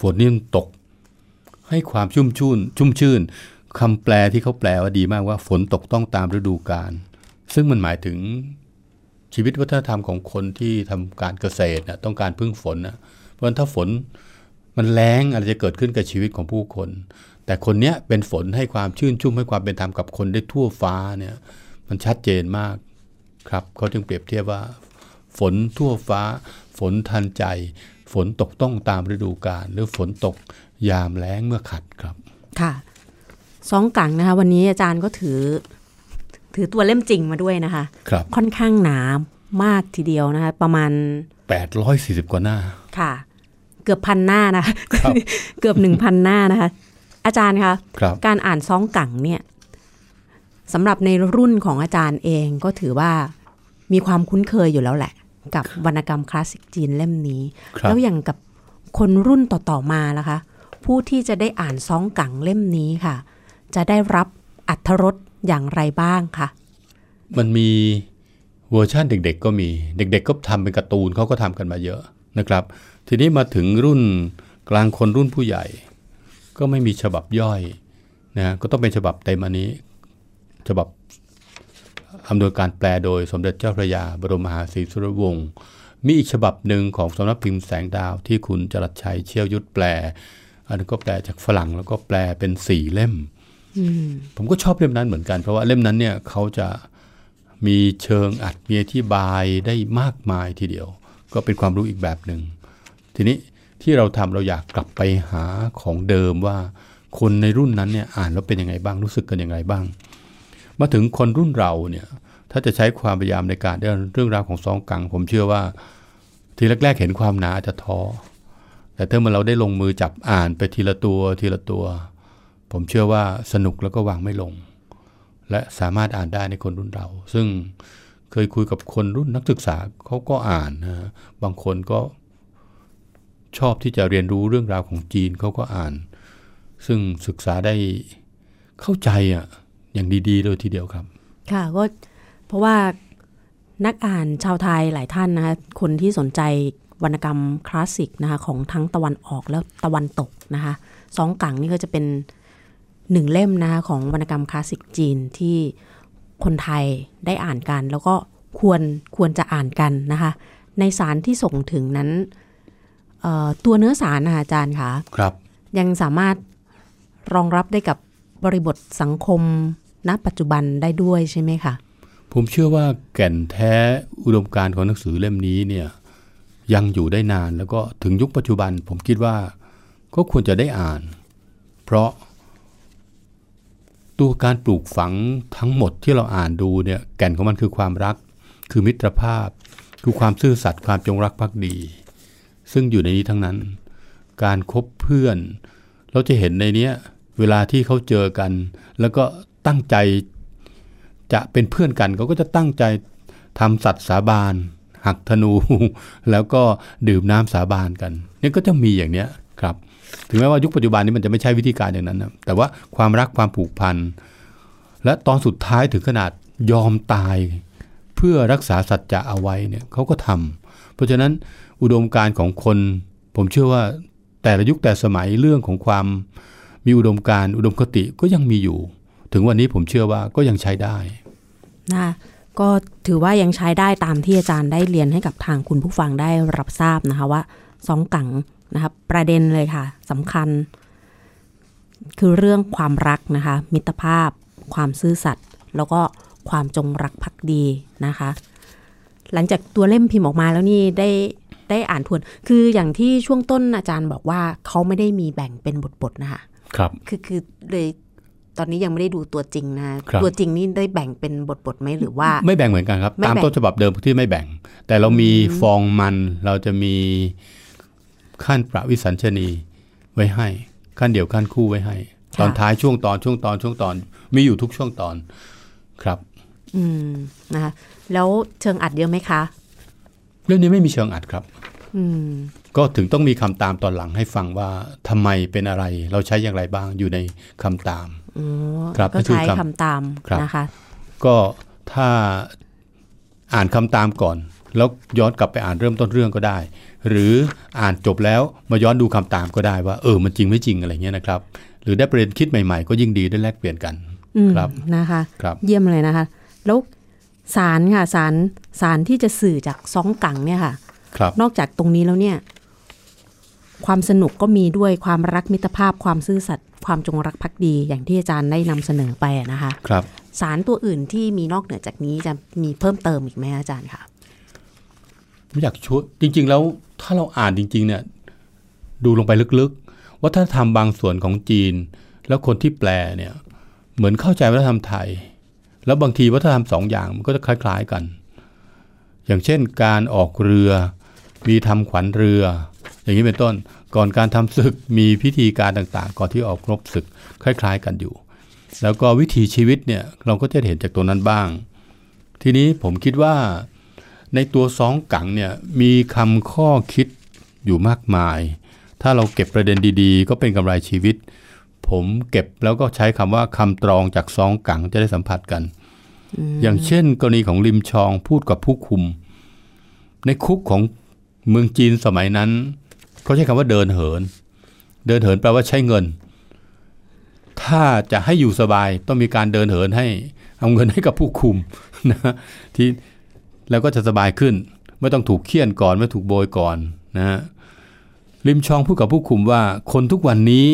ฝนนี่มันตก ให้ความชุ่มชื่นชุ่มชื่นคำแปลที่เขาแปลว่าดีมากว่าฝนตกต้องตามฤดูกาลซึ่งมันหมายถึงชีวิตวัฒนธรรมของคนที่ทำการเกษตรนะต้องการพึ่งฝนนะเพราะฉะนั้นถ้าฝนมันแรงอะไรจะเกิดขึ้นกับชีวิตของผู้คน แต่คนเนี้ยเป็นฝนให้ความชื่นชุ่มให้ความเป็นธรรมกับคนได้ทั่วฟ้าเนี่ย มันชัดเจนมากครับเขาจึงเปรียบเทียบว่า ฝนทั่วฟ้า ฝนทันใจ ฝนตกต้องตามฤดูกาลหรือฝนตกยามแล้งเมื่อขัดครับ ค่ะซองกังนะคะ วันนี้อาจารย์ก็ถือ ถือตัวเล่มจริงมาด้วยนะคะครับค่อนข้างหนามากทีเดียวนะคะ ประมาณ 840 กว่าหน้าค่ะ เกือบพันหน้านะคะครับเกือบหนึ่งพันหน้านะคะ อาจารย์คะครับการอ่านซองกังเนี่ย สำหรับในรุ่นของอาจารย์เองก็ถือว่ามีความคุ้นเคยอยู่แล้วแหละ กับวรรณกรรมคลาสสิกจีนเล่มนี้ครับแล้วอย่างกับคนรุ่นต่อ ๆ มาล่ะคะ ผู้ที่จะได้อ่านซ้องกั๋งเล่มนี้ค่ะ จะได้รับอรรถรสอย่างไรบ้างคะมันมีเวอร์ชันเด็ก ๆ ก็มีเด็ก ๆ ก็ทำเป็นการ์ตูนเขาก็ทำกันมาเยอะนะครับ ทีนี้มาถึงรุ่นกลางคนรุ่นผู้ใหญ่ ก็ไม่มีฉบับย่อยนะก็ต้องเป็นฉบับเต็มอันนี้ ฉบับอำนวยการแปลโดยสมเด็จเจ้าพระยา บรมมหาศรีสุรวงศ์มีอีกฉบับหนึ่งของสำนักพิมพ์แสงดาวที่คุณจรัสชัยเชี่ยวยุทธแปล อันนั้นก็แปลจากฝรั่งแล้วก็แปลเป็นสี่เล่มผมก็ชอบเล่มนั้นเหมือนกัน เพราะว่าเล่มนั้นเนี่ยเขาจะมีเชิงอัดมีอธิบายได้มากมายทีเดียว ก็เป็นความรู้อีกแบบหนึ่งทีนี้ที่เราทำเราอยากกลับไปหาของเดิมว่า คนในรุ่นนั้นเนี่ยอ่านแล้วเป็นยังไงบ้างรู้สึกกันยังไงบ้าง มาถึงคนรุ่นเราเนี่ยถ้าจะใช้ความพยายามในการเรื่องเรื่องราวของซองกัง ผมเชื่อว่า ทีแรกๆเห็นความหนาจะท้อแต่ถ้าเมื่อเราได้ลงมือจับอ่านไปทีละตัวทีละตัว ผมเชื่อว่าสนุกแล้วก็วางไม่ลง และสามารถอ่านได้ในคนรุ่นเรา ซึ่งเคยคุยกับคนรุ่นนักศึกษาเขาก็อ่านนะบางคนก็ชอบที่จะเรียนรู้เรื่องราวของจีนเขาก็อ่าน ซึ่งศึกษาได้เข้าใจอะ อย่างดีๆเลยทีเดียวครับ ค่ะก็เพราะว่านักอ่านชาวไทยหลายท่านนะคะคนที่สนใจวรรณกรรมคลาสสิกนะคะของทั้งตะวันออกและตะวันตกนะคะสองกังนี่ก็จะเป็นหนึ่งเล่มนะคะของวรรณกรรมคลาสสิกจีนที่คนไทยได้อ่านกัน แล้วก็ควรควรจะอ่านกันนะคะในสารที่ส่งถึงนั้นตัวเนื้อสารนะคะอาจารย์คะครับ ยังสามารถรองรับได้กับบริบทสังคม ณปัจจุบันได้ด้วยใช่ไหมคะผมเชื่อว่าแก่นแท้อุดมการของหนังสือเล่มนี้เนี่ยยังอยู่ได้นานแล้วก็ถึงยุคปัจจุบัน ผมคิดว่าก็ควรจะได้อ่าน เพราะ ตัวการปลูกฝังทั้งหมดที่เราอ่านดูเนี่ยแก่นของมันคือความรัก คือมิตรภาพ คือความซื่อสัตย์ความจงรักภักดี ซึ่งอยู่ในนี้ทั้งนั้น การครบเพื่อน เราจะเห็นในเนี้ยเวลาที่เขาเจอกัน แล้วก็ ตั้งใจจะเป็นเพื่อนกันเขาก็จะตั้งใจทำสัตว์สาบานหักธนู แล้วก็ดื่มน้ำสาบานกันนี่ก็จะมีอย่างเนี้ยครับ ถึงแม้ว่ายุคปัจจุบันนี้มันจะไม่ใช่วิธีการอย่างนั้นนะแต่ว่าความรักความผูกพันและตอนสุดท้ายถึงขนาดยอมตาย เพื่อรักษาสัจจะเอาไว้เนี่ยเขาก็ทำเพราะฉะนั้นอุดมการของคน ผมเชื่อว่าแต่ละยุคแต่สมัยเรื่องของความมีอุดมการอุดมคติก็ยังมีอยู่ ถึงวันนี้ผมเชื่อว่าก็ยังใช้ได้นะก็ถือว่ายังใช้ได้ตามที่อาจารย์ได้เรียนให้กับทางคุณผู้ฟังได้รับทราบนะคะว่าสองกังนะครับประเด็นเลยค่ะสำคัญ คือเรื่องความรักนะคะ มิตรภาพ ความซื่อสัตย์แล้วก็ความจงรักภักดีนะคะ หลังจากตัวเล่มพิมพ์ออกมาแล้วนี่ได้ได้อ่านทวน คืออย่างที่ช่วงต้นอาจารย์บอกว่าเขาไม่ได้มีแบ่งเป็นบทๆนะคะครับคือคือเลย ตอนนี้ยังไม่ได้ดูตัวจริงนะตัวจริงนี่ได้แบ่งเป็นบทบทไหมหรือว่า ไม่แบ่งเหมือนกันครับ ตามต้นฉบับเดิมที่ไม่แบ่ง แต่เรามีฟองมันเราจะมีขั้นประวิสัญชนีไว้ให้ ขั้นเดียวขั้นคู่ไว้ให้ ตอนท้ายช่วงตอนช่วงตอนช่วงตอน มีอยู่ทุกช่วงตอนครับ อืมนะคะแล้วเชิงอัดเยอะไหมคะ เรื่องนี้ไม่มีเชิงอัดครับ อืมก็ถึงต้องมีคำตามตอนหลังให้ฟังว่าทำไมเป็นอะไร เราใช้อย่างไรบ้างอยู่ในคำตาม ครับก็ใช้คำตามนะคะ ก็ถ้าอ่านคำตามก่อน แล้วย้อนกลับไปอ่านเริ่มต้นเรื่องก็ได้ หรืออ่านจบแล้วมาย้อนดูคำตามก็ได้ว่า เออมันจริงไม่จริงอะไรเงี้ยนะครับ หรือได้ประเด็นคิดใหม่ๆ ก็ยิ่งดีได้แลกเปลี่ยนกันครับนะคะครับเยี่ยมเลยนะคะ แล้วสารค่ะสารสารที่จะสื่อจากซองกังเนี่ยค่ะครับนอกจากตรงนี้แล้วเนี่ย ความสนุกก็มีด้วยความรักมิตรภาพความซื่อสัตย์ ความจงรักภักดีอย่างที่อาจารย์ได้นำเสนอไปนะคะครับสารตัวอื่นที่มีนอกเหนือจากนี้จะมีเพิ่มเติมอีกไหมอาจารย์คะไม่อยากช่วยจริง ๆ แล้วถ้าเราอ่านจริง ๆ เนี่ย ดูลงไปลึกๆ วัฒนธรรมบางส่วนของจีน แล้วคนที่แปลเนี่ย เหมือนเข้าใจวัฒนธรรมไทย แล้วบางทีวัฒนธรรมสองอย่างมันก็จะคล้าย ๆกัน อย่างเช่นการออกเรือ มีทำขวัญเรือ อย่างนี้เป็นต้น ก่อนการทำศึกมีพิธีการต่างๆ ก่อนที่ออกรบศึกคล้าย ๆ กันอยู่ แล้วก็วิถีชีวิตเนี่ยเราก็จะเห็นจากตัวนั้นบ้าง ทีนี้ผมคิดว่าในตัวซองกังเนี่ยมีคำข้อคิดอยู่มากมาย ถ้าเราเก็บประเด็นดีๆ ก็เป็นกำไรชีวิต ผมเก็บแล้วก็ใช้คำว่าคำตรองจากซองกังจะได้สัมผัสกัน อย่างเช่น กรณีของริมชองพูดกับผู้คุม ในคุกของเมืองจีนสมัยนั้น เขาใช้คำว่าเดินเหิน เดินเหินแปลว่าใช้เงิน ถ้าจะให้อยู่สบายต้องมีการเดินเหินให้เอาเงินให้กับผู้คุมนะที่แล้วก็จะสบายขึ้น ไม่ต้องถูกเคี่ยนก่อนไม่ถูกโบยก่อนนะฮะริมชองพูดกับผู้คุมว่า คนทุกวันนี้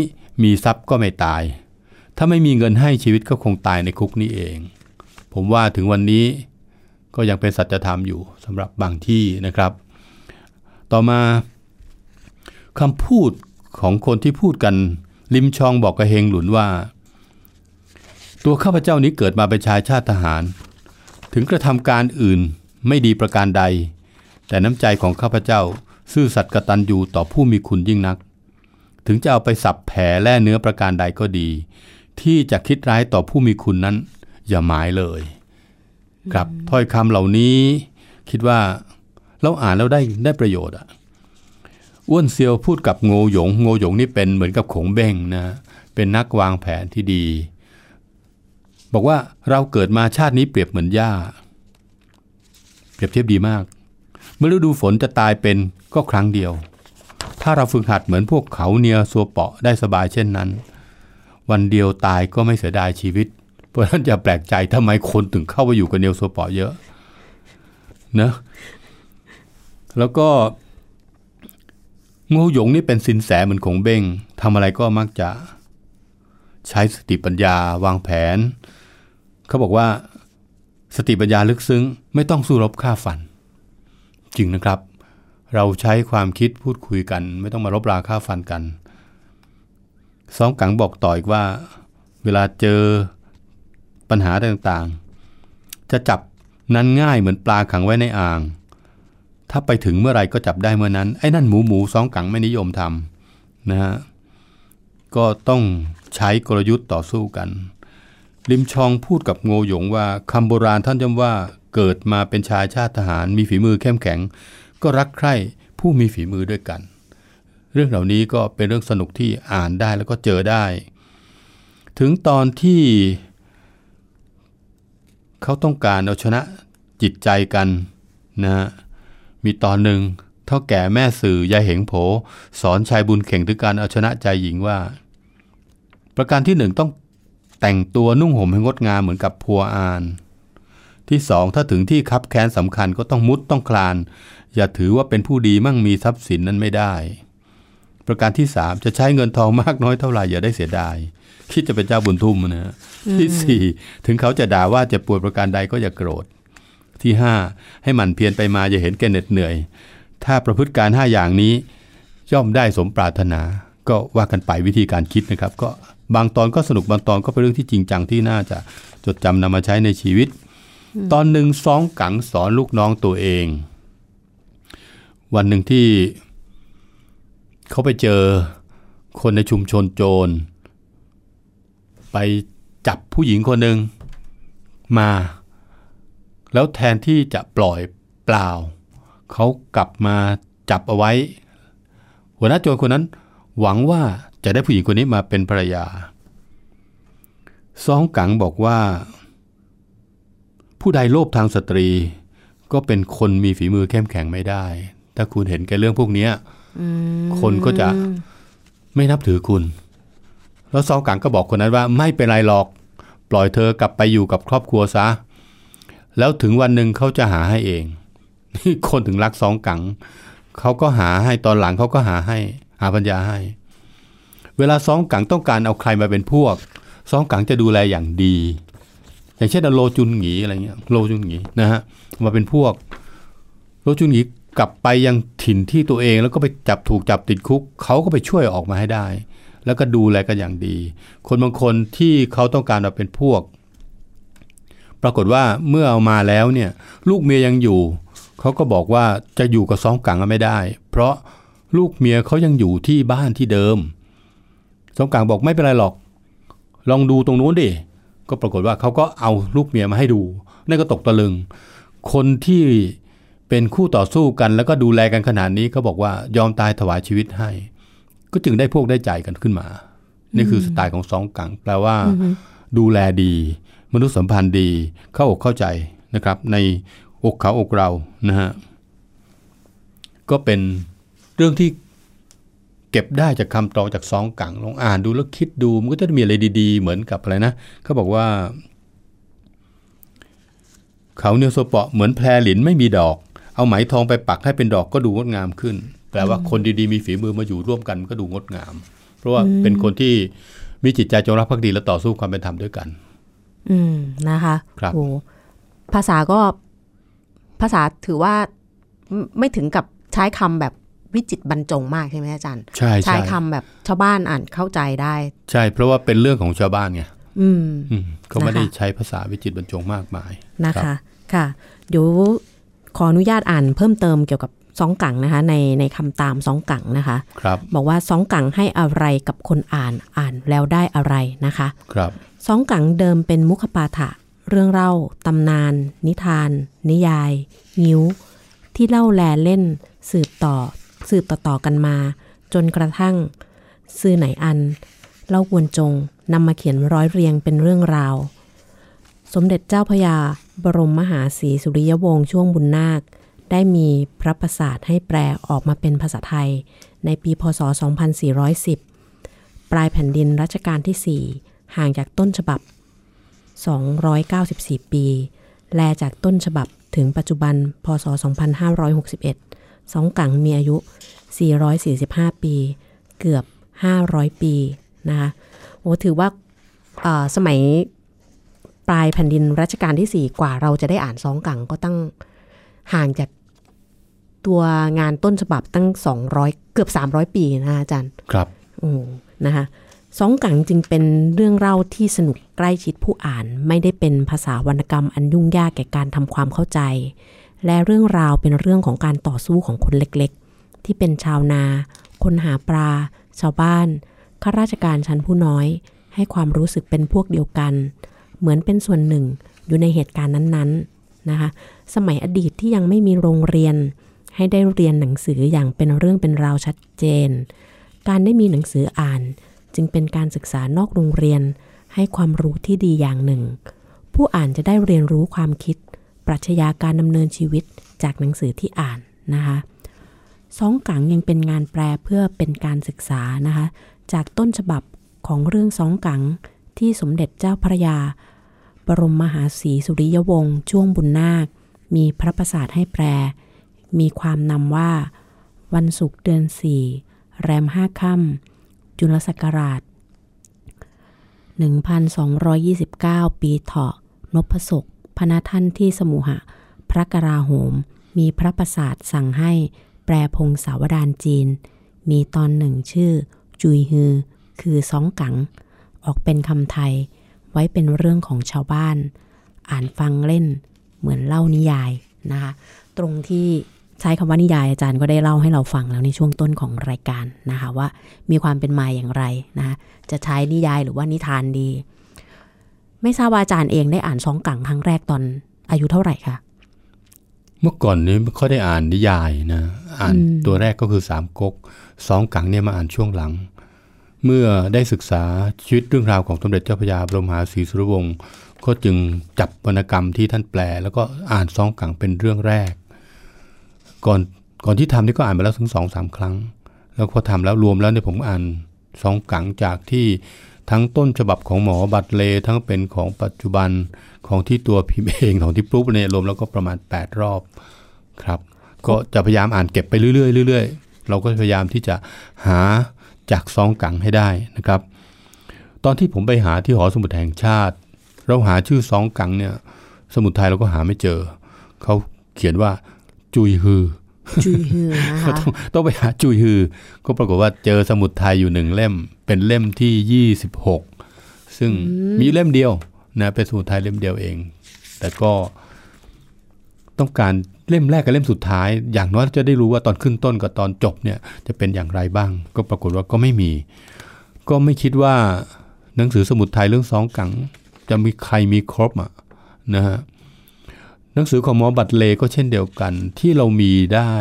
มีทรัพย์ก็ไม่ตาย ถ้าไม่มีเงินให้ชีวิตก็คงตายในคุกนี้เอง ผมว่าถึงวันนี้ก็ยังเป็นสัจธรรมอยู่สำหรับบางที่นะครับ ต่อมา คำพูดของคนที่พูดกันริมชองบอกกับเฮงหลุนว่า ตัวข้าพเจ้านี้เกิดมาเป็นชายชาติทหาร ถึงกระทำการอื่นไม่ดีประการใด แต่น้ำใจของข้าพเจ้าซื่อสัตย์กตัญญูต่อผู้มีคุณยิ่งนัก ถึงจะเอาไปสับแผลแล่เนื้อประการใดก็ดี ที่จะคิดร้ายต่อผู้มีคุณนั้น อย่าหมายเลย ครับถ้อยคำเหล่านี้ คิดว่าเราอ่านแล้วได้ได้ประโยชน์อะ อ้วนเซียวพูดกับโงหยงโงหยงนี่เป็นเหมือนกับขงเบ้งนะ เป็นนักวางแผนที่ดี บอกว่าเราเกิดมาชาตินี้เปรียบเหมือนหญ้า เปรียบเทียบดีมาก เมื่อฤดูฝนจะตายเป็นก็ครั้งเดียว ถ้าเราฝึกหัดเหมือนพวกเขาเนียสัวเปาะได้สบายเช่นนั้น วันเดียวตายก็ไม่เสียดายชีวิต เพราะฉะนั้นจะแปลกใจทำไมคนถึงเข้าไปอยู่กับเนียวสัวเปาะเยอะนะแล้วก็ งูหยงนี่เป็นสินแสเหมือนของเบ้งทำอะไรก็มักจะ ใช้สติปัญญาวางแผน เขาบอกว่า สติปัญญาลึกซึ้ง ไม่ต้องสู้รบฆ่าฟัน จริงนะครับ เราใช้ความคิดพูดคุยกัน ไม่ต้องมารบราฆ่าฟันกันสองกังบอกต่ออีกว่า เวลาเจอปัญหาต่างๆ จะจับนั้นง่ายเหมือนปลาขังไว้ในอ่าง ถ้าไปถึงเมื่อไรก็จับได้เมื่อนั้น ไอ้นั่นหมูหมูสองกังไม่นิยมทำนะฮะก็ต้องใช้กลยุทธ์ต่อสู้กัน ลิมชองพูดกับโงหยงว่าคำโบราณท่านย้ำว่าเกิดมาเป็นชายชาติทหาร มีฝีมือเข้มแข็ง ก็รักใคร่ผู้มีฝีมือด้วยกัน เรื่องเหล่านี้ก็เป็นเรื่องสนุกที่อ่านได้แล้วก็เจอได้ ถึงตอนที่เขาต้องการเอาชนะจิตใจกันนะ มีตอนหนึ่งเท่าแก่แม่สื่อยายเหงโผ สอนชายบุญเข่งถึงการเอาชนะใจหญิงว่า ประการที่หนึ่งต้องแต่งตัวนุ่งห่มให้งดงามเหมือนกับพัวอาน ที่สองถ้าถึงที่คับแค้นสำคัญก็ต้องมุดต้องคลาน อย่าถือว่าเป็นผู้ดีมั่งมีทรัพย์สินนั้นไม่ได้ ประการที่สามจะใช้เงินทองมากน้อยเท่าไหร่อย่าได้เสียดายคิดจะเป็นเจ้าบุญทุ่มนะฮะที่สี่ถึงเขาจะด่าว่าจะปวดประการใดก็อย่าโกรธ ที่ห้าให้มันเพียรไปมาอย่าเห็นแก่เหน็ดเหนื่อย ถ้าประพฤติการห้าอย่างนี้ ย่อมได้สมปรารถนา ก็ว่ากันไปวิธีการคิดนะครับ ก็บางตอนก็สนุกบางตอนก็เป็นเรื่องที่จริงจังที่น่าจะจดจำนำมาใช้ในชีวิต ตอนหนึ่งสองกังสอนลูกน้องตัวเอง วันหนึ่งที่เขาไปเจอคนในชุมชนโจร ไปจับผู้หญิงคนหนึ่งมา แล้วแทนที่จะปล่อยเปล่า เขากลับมาจับเอาไว้ หัวหน้าโจรคนนั้นหวังว่าจะได้ผู้หญิงคนนี้มาเป็นภรรยา ซองกังบอกว่า ผู้ใดโลภทางสตรี ก็เป็นคนมีฝีมือเข้มแข็งไม่ได้ ถ้าคุณเห็นแก่เรื่องพวกนี้คนก็จะไม่นับถือคุณ แล้วซองกังก็บอกคนนั้นว่าไม่เป็นไรหรอก ปล่อยเธอกลับไปอยู่กับครอบครัวซะ แล้วถึงวันหนึ่งเขาจะหาให้เองคนถึงรักซองกังเขาก็หาให้ตอนหลังเขาก็หาให้ หาปัญญาให้ เวลาซองกังต้องการเอาใครมาเป็นพวกซองกังจะดูแลอย่างดี อย่างเช่นโลจุนหงีอะไรเงี้ยโลจุนหงีนะฮะมาเป็นพวก โลจุนหงีกลับไปยังถิ่นที่ตัวเองแล้วก็ไปจับถูกจับติดคุกเขาก็ไปช่วยออกมาให้ได้ แล้วก็ดูแลกันอย่างดี คนบางคนที่เขาต้องการมาเป็นพวก ปรากฏว่าเมื่อเอามาแล้วเนี่ยลูกเมียยังอยู่ เขาก็บอกว่าจะอยู่กับซองกังไม่ได้ เพราะลูกเมียเขายังอยู่ที่บ้านที่เดิมซองกังบอกไม่เป็นไรหรอก ลองดูตรงนู้นดิก็ปรากฏว่าเขาก็เอาลูกเมียมาให้ดูนั่นก็ตกตะลึง คนที่เป็นคู่ต่อสู้กัน แล้วก็ดูแลกันขนาดนี้เขาบอกว่ายอมตายถวายชีวิตให้ ก็จึงได้พวกได้ใจกันขึ้นมา นี่คือสไตล์ของสองกังแปลว่า ดูแลดี มนุษยสัมพันธ์ดีเข้าอกเข้าใจนะครับ ในอกเขาอกเรานะฮะก็เป็นเรื่องที่เก็บได้จากคำตอบจากสองกังลองอ่านดูแล้วคิดดูมันก็จะมีอะไรดีๆ เหมือนกับอะไรนะเขาบอกว่า เขาเนียวโซเปาะเหมือนแพรหลินไม่มีดอก เอาไหมทองไปปักให้เป็นดอกก็ดูงดงามขึ้น แปลว่าคนดีๆมีฝีมือมาอยู่ร่วมกันก็ดูงดงาม เพราะว่าเป็นคนที่มีจิตใจจงรักภักดีและต่อสู้ความเป็นธรรมด้วยกัน อืมนะคะครับโอ้ภาษาก็ภาษาถือว่าไม่ไม่ถึงกับใช้คำแบบวิจิตรบรรจงมากใช่ไหมอาจารย์ ใช่ใช้ใช่คำแบบชาวบ้านอ่านเข้าใจได้ ใช่ เพราะว่าเป็นเรื่องของชาวบ้านไงอืมอืมเขาไม่ได้นะคะใช้ภาษาวิจิตรบรรจงมากมายนะรัคะบค่ะเดี๋ยวขออนุญาตอ่านเพิ่มเติมเกี่ยวกับสองกังนะคะในในคำตามสองกังนะคะครับบอกว่าสองกังให้อะไรกับคนอ่านอ่านแล้วได้อะไรนะคะ ครับ สองกังเดิมเป็นมุขปาฐะเรื่องเล่าตำนาน นิทาน นิยาย งิ้ว ที่เล่าแลเล่น สืบต่อ สืบต่อต่อๆกันมา จนกระทั่ง ซื่อไหนอัน เล่ากวนจงนำมาเขียนร้อยเรียงเป็นเรื่องราว สมเด็จเจ้าพยาบรมมหาศรีสุริยวงศ์ช่วงบุญนาค ได้มีพระประสาทให้แปลออกมาเป็นภาษาไทย ในปีพศ 2410 ปลายแผ่นดินรัชกาลที่4 ห่างจากต้นฉบับ 294 ปี แลจากต้นฉบับถึงปัจจุบัน พศ 2561 สองกังมีอายุ 445 ปี เกือบ 500 ปีนะคะโอ้ถือว่าเอ่อสมัยปลายแผ่นดินรัชกาลที่ 4 กว่าเราจะได้อ่านสองกังก็ตั้งห่างจากตัวงานต้นฉบับตั้ง 200 เกือบ 300 ปีนะคะอาจารย์ ครับ โอ้ นะคะ สองกังจึงเป็นเรื่องเล่าที่สนุกใกล้ชิดผู้อ่าน ไม่ได้เป็นภาษาวรรณกรรมอันยุ่งยากแก่การทำความเข้าใจ และเรื่องราวเป็นเรื่องของการต่อสู้ของคนเล็กๆ ที่เป็นชาวนา คนหาปลา ชาวบ้านข้าราชการชั้นผู้น้อย ให้ความรู้สึกเป็นพวกเดียวกัน เหมือนเป็นส่วนหนึ่งอยู่ในเหตุการณ์นั้นๆนะคะสมัยอดีตที่ยังไม่มีโรงเรียน ให้ได้เรียนหนังสืออย่างเป็นเรื่องเป็นราวชัดเจน การได้มีหนังสืออ่าน จึงเป็นการศึกษานอกโรงเรียน ให้ความรู้ที่ดีอย่างหนึ่ง ผู้อ่านจะได้เรียนรู้ความคิด ปรัชญาการดำเนินชีวิตจากหนังสือที่อ่านนะคะสองกังยังเป็นงานแปลเพื่อเป็นการศึกษานะคะจากต้นฉบับของเรื่องสองกังที่สมเด็จเจ้าพระยา บรมมหาศรีสุริยวงศ์ช่วงบุญนาค มีพระประสาทให้แปล มีความนำว่า วันศุกร์เดือนสี่แรมห้าค่ำ จุลศักราช 1229 ปีเถาะนพศกพระท่านที่สมุหะ พระกราโหม มีพระประสาทสั่งให้แปลพงศาวดารจีน มีตอนหนึ่งชื่อ จุยฮือ คือสองกัง ออกเป็นคำไทย ไว้เป็นเรื่องของชาวบ้าน อ่านฟังเล่น เหมือนเล่านิยายนะคะ ตรงที่ ช้คำว่านิยายอาจารย์ก็ได้เล่าให้เราฟังแล้วในช่วงต้นของรายการนะคะว่ามีความเป็นมาอย่างไรนะจะใช้นิยายหรือว่านิทานดี ไม่ทราบว่าอาจารย์เองได้อ่านสองกังครั้งแรกตอนอายุเท่าไหร่คะเมื่อก่อนนี้ไม่ค่อยได้อ่านนิยายนะอ่านตัวแรกก็คือสามก๊กสองกังเนี่ยมาอ่านช่วงหลัง เมื่อได้ศึกษาชีวิตเรื่องราวของสมเด็จเจ้าพระยาบรมหาศรีสุรวงศ์ก็จึงจับวรรณกรรมที่ท่านแปล แล้วก็อ่านสองกังเป็นเรื่องแรก ก่อนก่อนที่ทำนี่ก็อ่านมาแล้วถึงสองสามครั้ง แล้วพอทำแล้วรวมแล้วเนี่ยผมอ่านสองกังจากที่ทั้งต้นฉบับของหมอบัตเล ทั้งเป็นของปัจจุบันของที่ตัวพิมพ์เองของที่ปลุ๊บเนี่ยรวมแล้วก็ประมาณ 8 รอบครับ ก็จะพยายามอ่านเก็บไปเรื่อยๆเรื่อยๆเราก็พยายามที่จะหาจากซองกังให้ได้นะครับ ตอนที่ผมไปหาที่หอสมุดแห่งชาติ เราหาชื่อซองกังเนี่ยสมุดไทยเราก็หาไม่เจอเขาเขียนว่า จุยฮือจุยฮือนะก็คะต้องต้องไปหาจุยฮือ ก็ปรากฏว่าเจอสมุดไทยอยู่หนึ่งเล่ม เป็นเล่มที่26ซึ่งมีเล่มเดียวนะเป็นสมุดไทยเล่มเดียวเอง แต่ก็ต้องการเล่มแรกกับเล่มสุดท้าย อย่างน้อยจะได้รู้ว่าตอนขึ้นต้นกับตอนจบเนี่ย จะเป็นอย่างไรบ้าง ก็ปรากฏว่าก็ไม่มี ก็ไม่คิดว่าหนังสือสมุดไทยเรื่องสองกัง จะมีใครมีครบอะนะฮะ หนังสือของหมอบัตรเลก็เช่นเดียวกัน ที่เรามีได้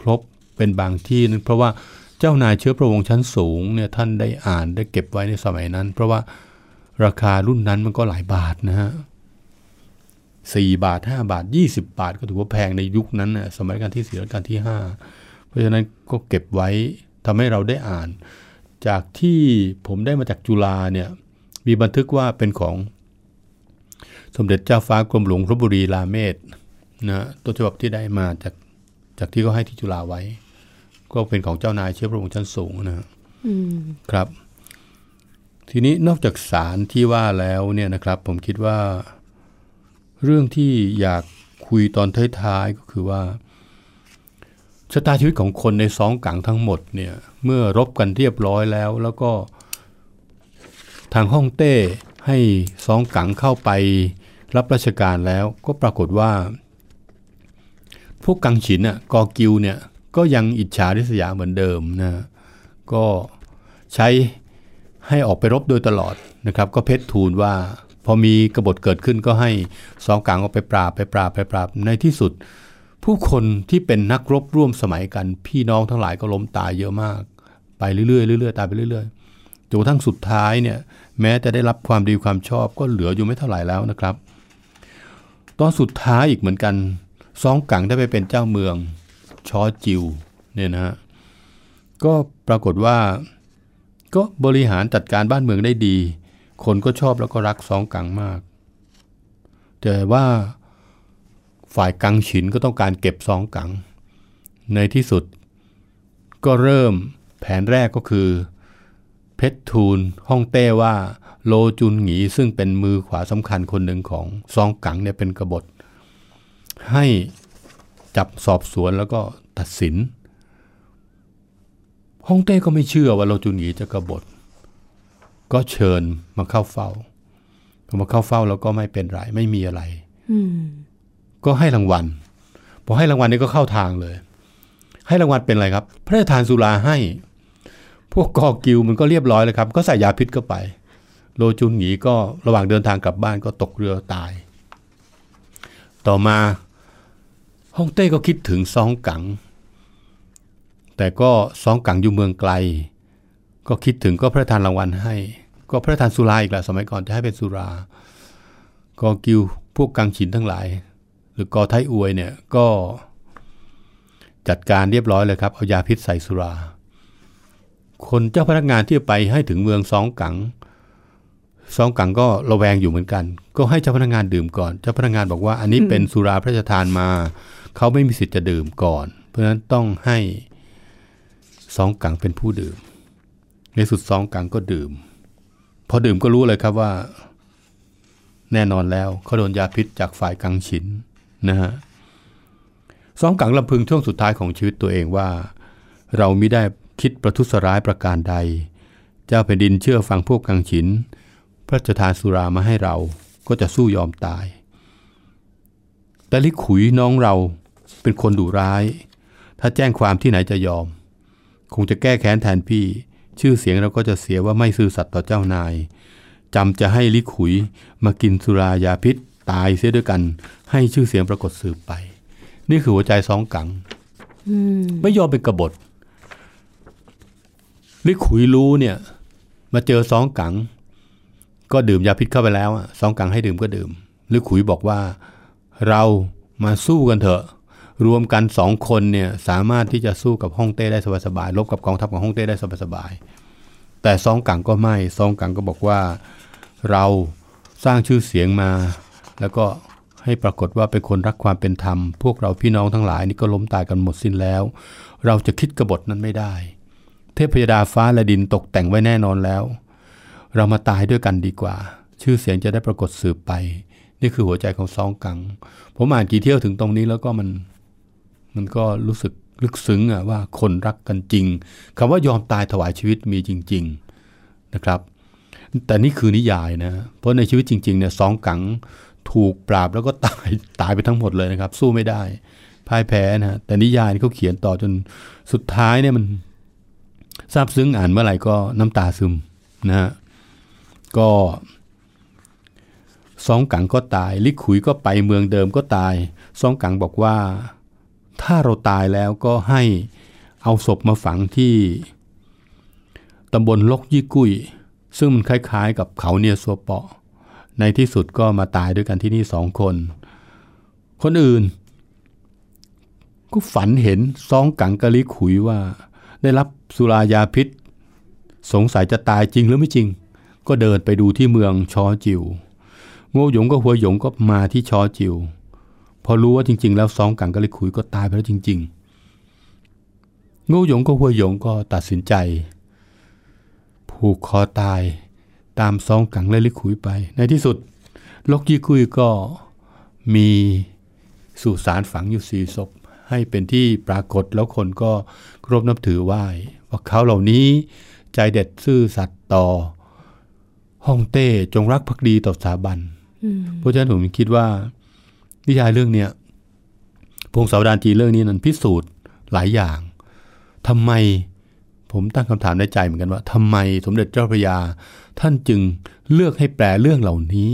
ครบเป็นบางที่นั้นเพราะว่าเจ้านายเชื้อพระวงศ์ชั้นสูงเนี่ยท่านได้อ่านได้เก็บไว้ในสมัยนั้น เพราะว่าราคารุ่นนั้นมันก็หลายบาทนะฮะ4บาท5บาท20บบาท ก็ถือว่าแพงในยุคนั้นนะสมัยการที่4รัชการที่5เพราะฉะนั้นก็เก็บไว้ทำให้เราได้อ่าน จากที่ผมได้มาจากจุฬาเนี่ยมีบันทึกว่าเป็นของ สมเด็จเจ้าฟ้ากรมหลวงพระบุรีราเมศนะต้นฉบับที่ได้มาจากจากที่เขาให้ที่จุฬาไว้ ก็เป็นของเจ้านายเชื้อพระองค์ชั้นสูงนะอืมครับ ทีนี้นอกจากสารที่ว่าแล้วเนี่ยนะครับ ผมคิดว่า เรื่องที่อยากคุยตอนท้ายๆก็คือว่าชะตาชีวิตของคนในสองกังทั้งหมดเนี่ย เมื่อรบกันเรียบร้อยแล้ว แล้วก็ทางฮ่องเต้ให้สองกังเข้าไป รับราชการแล้วก็ปรากฏว่า พวกกังฉินน่ะกอกิวเนี่ยก็ยังอิจฉาริษยาเหมือนเดิมนะก็ใช้ให้ออกไปรบโดยตลอดนะครับ ก็เพชรทูลว่าพอมีกบฏเกิดขึ้นก็ให้สองกังออกไปปราบไปปราบไปปราบในที่สุด ผู้คนที่เป็นนักรบร่วมสมัยกัน พี่น้องทั้งหลายก็ล้มตายเยอะมาก ไปเรื่อยๆเรื่อยๆตายไปเรื่อยๆจนกระทั่งสุดท้ายเนี่ยแม้จะได้รับความดีความชอบก็เหลืออยู่ไม่เท่าไหร่แล้วนะครับ ตอนสุดท้ายอีกเหมือนกันซองกังได้ไปเป็นเจ้าเมืองชอจิวเนี่ยนะฮะก็ปรากฏว่าก็บริหารจัดการบ้านเมืองได้ดี คนก็ชอบแล้วก็รักซองกังมาก แต่ว่าฝ่ายกังฉินก็ต้องการเก็บซองกัง ในที่สุด ก็เริ่มแผนแรกก็คือ เพชรทูลฮ่องเต้ว่า โลจุนหงีซึ่งเป็นมือขวาสำคัญคนหนึ่งของซองกังเนี่ยเป็นกบฏ ให้จับสอบสวนแล้วก็ตัดสินฮ่องเต้ก็ไม่เชื่อว่าโลจุนหงีจะกบฏ ก็เชิญมาเข้าเฝ้าพอมาเข้าเฝ้าแล้วก็ไม่เป็นไรไม่มีอะไรอืมก็ให้รางวัลพอให้รางวัลนี้ก็เข้าทางเลย ให้รางวัลเป็นอะไรครับ พระราชทานสุราให้ พวกกอกิวมันก็เรียบร้อยเลยครับ ก็ใส่ยาพิษเข้าไป โลจุนหงีก็ระหว่างเดินทางกลับบ้านก็ตกเรือตาย ต่อมาฮ่องเต้ก็คิดถึงซองกัง แต่ก็ซองกังอยู่เมืองไกล ก็คิดถึงก็พระทานรางวัลให้ ก็พระทานสุราอีกแหละสมัยก่อนจะให้เป็นสุรากอกิวพวกกังฉินทั้งหลาย หรือกอไทอวยเนี่ยก็จัดการเรียบร้อยเลยครับ เอายาพิษใส่สุรา คนเจ้าพนักงานที่ไปให้ถึงเมืองซองกัง ซองกังก็ระแวงอยู่เหมือนกัน ก็ให้เจ้าพนักงานดื่มก่อน เจ้าพนักงานบอกว่าอันนี้เป็นสุราพระราชทานมา เขาไม่มีสิทธิ์จะดื่มก่อน เพราะฉะนั้นต้องให้ซองกังเป็นผู้ดื่ม ในสุดซองกังก็ดื่ม พอดื่มก็รู้เลยครับว่า แน่นอนแล้วเขาโดนยาพิษจากฝ่ายกังฉินนะฮะสองกังลำพึงช่วงสุดท้ายของชีวิตตัวเองว่า เราไม่ได้คิดประทุษร้ายประการใด เจ้าแผ่นดินเชื่อฟังพวกกังฉิน พระราชทานสุรามาให้เราก็จะสู้ยอมตาย แต่ลิขุยน้องเราเป็นคนดุร้าย ถ้าแจ้งความที่ไหนจะยอม คงจะแก้แค้นแทนพี่ ชื่อเสียงเราก็จะเสียว่าไม่ซื่อสัตย์ต่อเจ้านายจำจะให้ลิขุยมากินสุรายาพิษตายเสียด้วยกัน ให้ชื่อเสียงปรากฏสืบไป นี่คือหัวใจสองกังอืมไม่ยอมเป็นกบฏลิขุยรู้เนี่ย มาเจอสองกัง ก็ดื่มยาพิษเข้าไปแล้วอะสองกังให้ดื่มก็ดื่มลิขุยบอกว่าเรามาสู้กันเถอะ รวมกันสองคนเนี่ยสามารถที่จะสู้กับฮ่องเต้ได้สบายๆลบกับกองทัพของฮ่องเต้ได้สบายๆแต่ซองกังก็ไม่ซองกังก็บอกว่าเราสร้างชื่อเสียงมา แล้วก็ให้ปรากฏว่าเป็นคนรักความเป็นธรรม พวกเราพี่น้องทั้งหลายนี่ก็ล้มตายกันหมดสิ้นแล้ว เราจะคิดกบฏนั้นไม่ได้ เทพยดาฟ้าและดินตกแต่งไว้แน่นอนแล้ว เรามาตายด้วยกันดีกว่า ชื่อเสียงจะได้ปรากฏสืบไป นี่คือหัวใจของซองกัง ผมอ่านกี่เที่ยวถึงตรงนี้แล้วก็มัน มันก็รู้สึกลึกซึ้งอะว่าคนรักกันจริงคำว่ายอมตายถวายชีวิตมีจริง ๆนะครับ แต่นี่คือนิยายนะ เพราะในชีวิตจริงๆเนี่ยสองกังถูกปราบแล้วก็ตายตายไปทั้งหมดเลยนะครับ สู้ไม่ได้พ่ายแพ้นะแต่นิยายนี่เขาเขียนต่อจนสุดท้ายเนี่ยมันซาบซึ้งอ่านเมื่อไหร่ก็น้ำตาซึมนะฮะ ก็สองกังก็ตาย ลิขุยก็ไปเมืองเดิมก็ตายสองกังบอกว่า ถ้าเราตายแล้วก็ให้เอาศพมาฝังที่ตำบลลกยี่กุ้ย ซึ่งมันคล้ายๆ กับเขาเนียซัวเปาะ ในที่สุดก็มาตายด้วยกันที่นี่สองคน คนอื่น ก็ฝันเห็นซองกังกะลิขุยว่า ได้รับสุรายาพิษ สงสัยจะตายจริงหรือไม่จริง ก็เดินไปดูที่เมืองชอจิวโง่หยงก็หัวหยงก็มาที่ชอจิว พอรู้ว่าจริง ๆ แล้วซองกังกะลิขุยก็ตายไปแล้วจริง ๆ โง่หยงก็หัวหยงก็ตัดสินใจ ผูกคอตายตามซองกังและลิขุยไป ในที่สุดลกยี่คุยก็มีสุสานฝังอยู่สี่ศพ ให้เป็นที่ปรากฏแล้วคนก็เคารบนับถือไหว้ว่าเขาเหล่านี้ใจเด็ดซื่อสัตย์ต่อ ฮ่องเต้จงรักภักดีต่อสถาบันเพราะฉะนั้นผมคิดว่านิยายเรื่องเนี้ยพงศาวดารจีนเรื่องนี้นั้นพิสูจน์หลายอย่างทำไมผมตั้งคำถามในใจเหมือนกันว่าทำไมสมเด็จเจ้าพระยา ท่านจึงเลือกให้แปลเรื่องเหล่านี้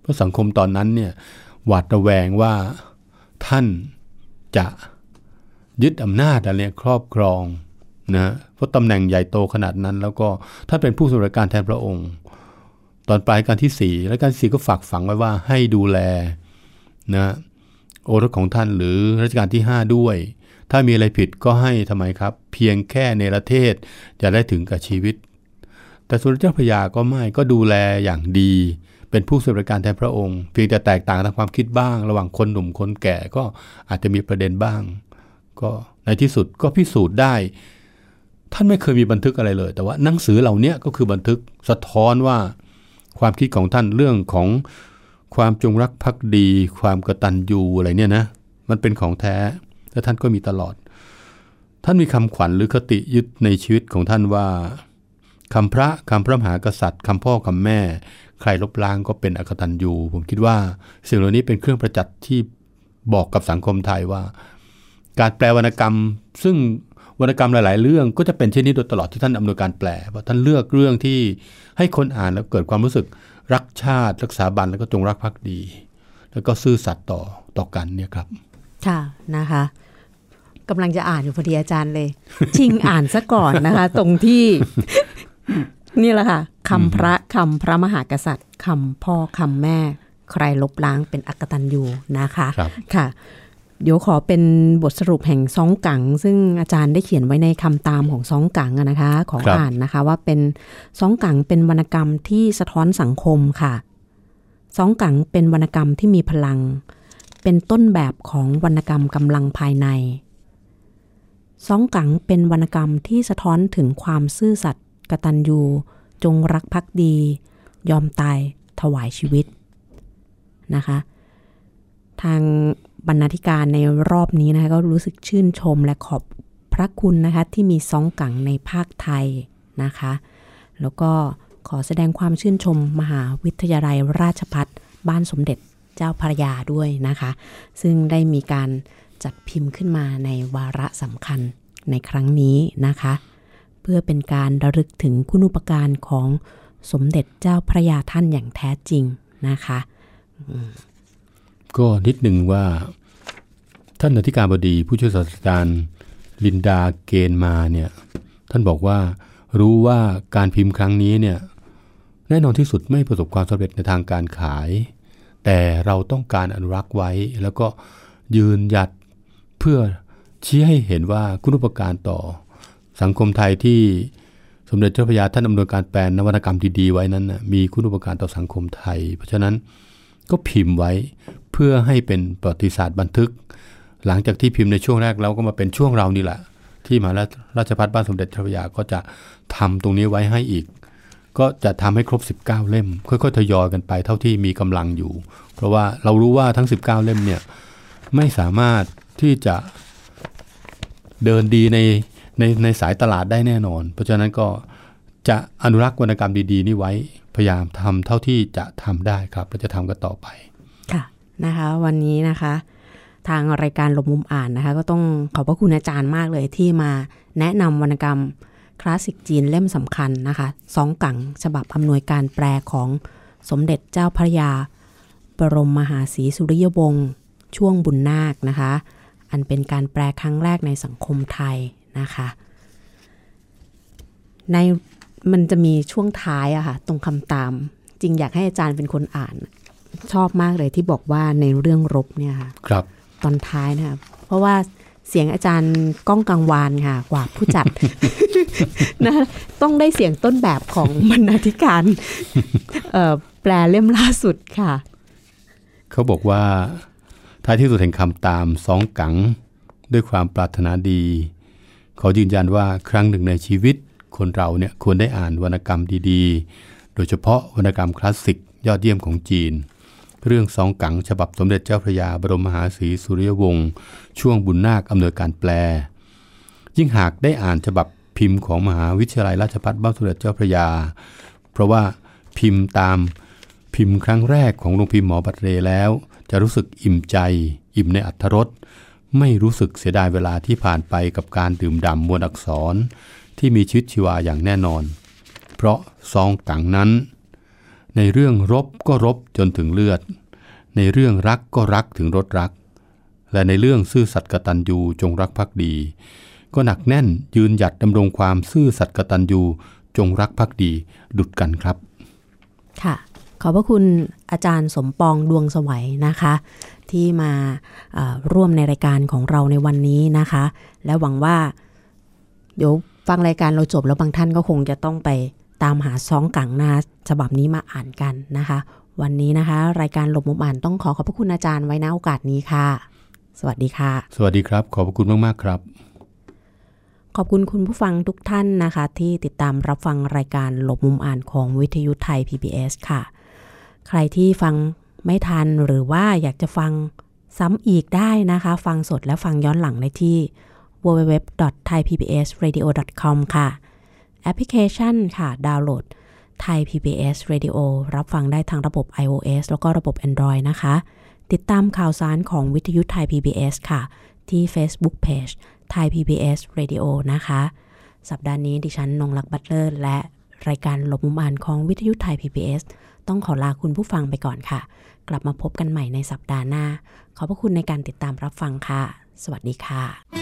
เพราะสังคมตอนนั้นเนี่ยหวาดระแวงว่าท่านจะยึดอำนาจอะไรครอบครอง นะเพราะตำแหน่งใหญ่โตขนาดนั้น แล้วก็ท่านเป็นผู้สำเร็จการแทนพระองค์ ตอนปลายการที่สี่และการที่สี่ก็ฝากฝังไว้ว่าให้ดูแลนะโอรสของท่านหรือรัชกาลที่ 5 ด้วย ถ้ามีอะไรผิดก็ให้ทำไมครับ เพียงแค่ในประเทศจะได้ถึงกับชีวิต แต่สุรเจ้าพยาก็ไม่ก็ดูแลอย่างดี เป็นผู้สืบราชการแทนพระองค์ เพียงแต่แตกต่างทางความคิดบ้าง ระหว่างคนหนุ่มคนแก่ก็อาจจะมีประเด็นบ้าง ก็ในที่สุดก็พิสูจน์ได้ ท่านไม่เคยมีบันทึกอะไรเลย แต่ว่าหนังสือเหล่านี้ก็คือบันทึกสะท้อนว่าความคิดของท่านเรื่องของความจงรักภักดี ความกตัญญูอะไรเนี่ยนะ มันเป็นของแท้และท่านก็มีตลอด ท่านมีคำขวัญหรือคติยึดในชีวิตของท่านว่าคำพระคำพระมหากษัตริย์คำพ่อคำแม่ ใครลบล้างก็เป็นอกตัญญูผมคิดว่าสิ่งเหล่านี้เป็นเครื่องประจักษ์ที่บอกกับสังคมไทยว่า การแปลวรรณกรรมซึ่ง วรรณกรรมหลาย ๆ เรื่องก็จะเป็นเช่นนี้โดยตลอดที่ท่านอำนวยการแปลเพราะท่านเลือกเรื่องที่ให้คนอ่านแล้วเกิดความรู้สึกรักชาติ รักษาบันแล้วก็จงรักภักดี แล้วก็ซื่อสัตย์ต่อต่อกันเนี่ยครับ ค่ะนะคะกำลังจะอ่านอยู่พอดีอาจารย์เลย ชิงอ่านซะก่อนนะคะ ตรงที่นี่แหละค่ะคำพระคำพระมหากษัตริย์คำพ่อคำแม่ ใครลบล้างเป็นอักตันยูนะคะครับค่ะ เดี๋ยวขอเป็นบทสรุปแห่งซองกัง ซึ่งอาจารย์ได้เขียนไว้ในคำตามของซองกังนะคะ ขอครับอ่านนะคะ ว่าเป็นซองกังเป็นวรรณกรรมที่สะท้อนสังคมค่ะซองกังเป็นวรรณกรรมที่มีพลัง เป็นต้นแบบของวรรณกรรมกำลังภายในซองกังเป็นวรรณกรรมที่สะท้อนถึงความซื่อสัตย์กตัญญูจงรักภักดี ยอมตายถวายชีวิตนะคะ ทาง บรรณาธิการในรอบนี้นะคะก็รู้สึกชื่นชมและขอบพระคุณนะคะที่มีซองกังในภาคไทยนะคะ แล้วก็ขอแสดงความชื่นชมมหาวิทยาลัยราชพัฒบ้านสมเด็จเจ้าพระยาด้วยนะคะ ซึ่งได้มีการจัดพิมพ์ขึ้นมาในวาระสำคัญในครั้งนี้นะคะ เพื่อเป็นการระลึกถึงคุณูปการของสมเด็จเจ้าพระยาท่านอย่างแท้จริงนะคะ ก็นิดหนึ่งว่าท่านอธิการบดีผู้ช่วยศาสตราจารย์ลินดาเกณฑ์มาเนี่ยท่านบอกว่ารู้ว่าการพิมพ์ครั้งนี้เนี่ยแน่นอนที่สุดไม่ประสบความสำเร็จในทางการขาย แต่เราต้องการอนุรักษ์ไว้ แล้วก็ยืนหยัดเพื่อชี้ให้เห็นว่าคุณูปการต่อ สังคมไทยที่สมเด็จเจ้าพระยาท่านอำนวยการแปลนวรรณกรรมดีๆไว้นั้นนะมีคุณูปการต่อสังคมไทย เพราะฉะนั้น ก็พิมพ์ไว้เพื่อให้เป็นประวัติศาสตร์บันทึก หลังจากที่พิมพ์ในช่วงแรกแล้วก็มาเป็นช่วงเรานี่แหละ ที่มหาราชพัฒบ้านสมเด็จพระยาก็จะทำตรงนี้ไว้ให้อีก ก็จะทำให้ครบ 19 เล่ม ค่อยๆทยอยกันไปเท่าที่มีกำลังอยู่ เพราะว่าเรารู้ว่าทั้ง 19 เล่มเนี่ยไม่สามารถที่จะเดินดีในในในสายตลาดได้แน่นอน เพราะฉะนั้นก็ จะอนุรักษ์วรรณกรรมดี ๆ นี่ไว้ พยายามทำเท่าที่จะทำได้ครับและจะทำกันต่อไป ค่ะนะคะ วันนี้นะคะ ทางรายการลบมุมอ่านนะคะ ก็ต้องขอบพระคุณอาจารย์มากเลยที่มาแนะนำวรรณกรรมคลาสสิกจีนเล่มสำคัญนะคะสองกังฉบับอำนวยการแปลของสมเด็จเจ้าพระยา บรมมหาศรีสุริยวงศ์ช่วงบุญนาคนะคะ อันเป็นการแปลครั้งแรกในสังคมไทยนะคะ ใน มันจะมีช่วงท้ายอะค่ะ ตรงคำตาม จริงอยากให้อาจารย์เป็นคนอ่าน ชอบมากเลยที่บอกว่าในเรื่องรบเนี่ยค่ะครับ ตอนท้ายนะคะเพราะว่าเสียงอาจารย์ก้องกังวานค่ะ กว่าผู้จัดนะต้องได้เสียงต้นแบบของบรรณาธิการเอ่อแปลเล่มล่าสุดค่ะ เขาบอกว่าท้ายที่สุดแห่งคำตามสองกัง ด้วยความปรารถนาดี เขายืนยันว่าครั้งหนึ่งในชีวิต คนเราเนี่ยควรได้อ่านวรรณกรรมดีๆ โดยเฉพาะวรรณกรรมคลาสสิกยอดเยี่ยมของจีน เรื่องสองกังฉบับสมเด็จเจ้าพระยาบรมมหาศรีสุริยวงศ์ช่วงบุญนาคอำนวยการแปล ยิ่งหากได้อ่านฉบับพิมพ์ของมหาวิทยาลัยราชภัฏบ้านสมเด็จเจ้าพระยา เพราะว่าพิมพ์ตามพิมพ์ครั้งแรกของโรงพิมพ์หมอบัตรเรแล้ว จะรู้สึกอิ่มใจ อิ่มในอัธรสไม่รู้สึกเสียดายเวลาที่ผ่านไปกับการดื่มด่ำมวลอักษร ที่มีชีวิตชีวาอย่างแน่นอน เพราะซองกังนั้น ในเรื่องรบก็รบจนถึงเลือด ในเรื่องรักก็รักถึงรสรัก และในเรื่องซื่อสัตย์กตัญญูจงรักภักดี ก็หนักแน่นยืนหยัดดำรงความซื่อสัตย์กตัญญูจงรักภักดีดุดกันครับ ค่ะ ขอบพระคุณอาจารย์สมปองดวงสวัยนะคะ ที่มาร่วมในรายการของเราในวันนี้นะคะ และหวังว่าเดี๋ยว ฟังรายการเราจบแล้วบางท่านก็คงจะต้องไปตามหาซองกังนะคะฉบับนี้มาอ่านกันนะคะ วันนี้นะคะ รายการหลบมุมอ่านต้องขอขอบพระคุณอาจารย์ไว้ณโอกาสนี้ค่ะ สวัสดีค่ะ สวัสดีครับ ขอบพระคุณมากๆครับ ขอบคุณคุณผู้ฟังทุกท่านนะคะ ที่ติดตามรับฟังรายการหลบมุมอ่านของวิทยุไทย PBS ค่ะ ใครที่ฟังไม่ทันหรือว่าอยากจะฟังซ้ำอีกได้นะคะ ฟังสดและฟังย้อนหลังได้ที่ www.thaipbsradio.com ค่ะ แอปพลิเคชันค่ะ ดาวน์โหลด Thai PBS Radio รับฟังได้ทางระบบ iOS แล้วก็ระบบ Android นะคะ ติดตามข่าวสารของวิทยุไทย PBS ค่ะ ที่ Facebook Page Thai PBS Radio นะคะ สัปดาห์นี้ดิฉันนงลักษณ์บัตเลอร์ และรายการหลบมุมอ่านของวิทยุไทย PBS ต้องขอลาคุณผู้ฟังไปก่อนค่ะ กลับมาพบกันใหม่ในสัปดาห์หน้า ขอบพระคุณในการติดตามรับฟังค่ะ สวัสดีค่ะ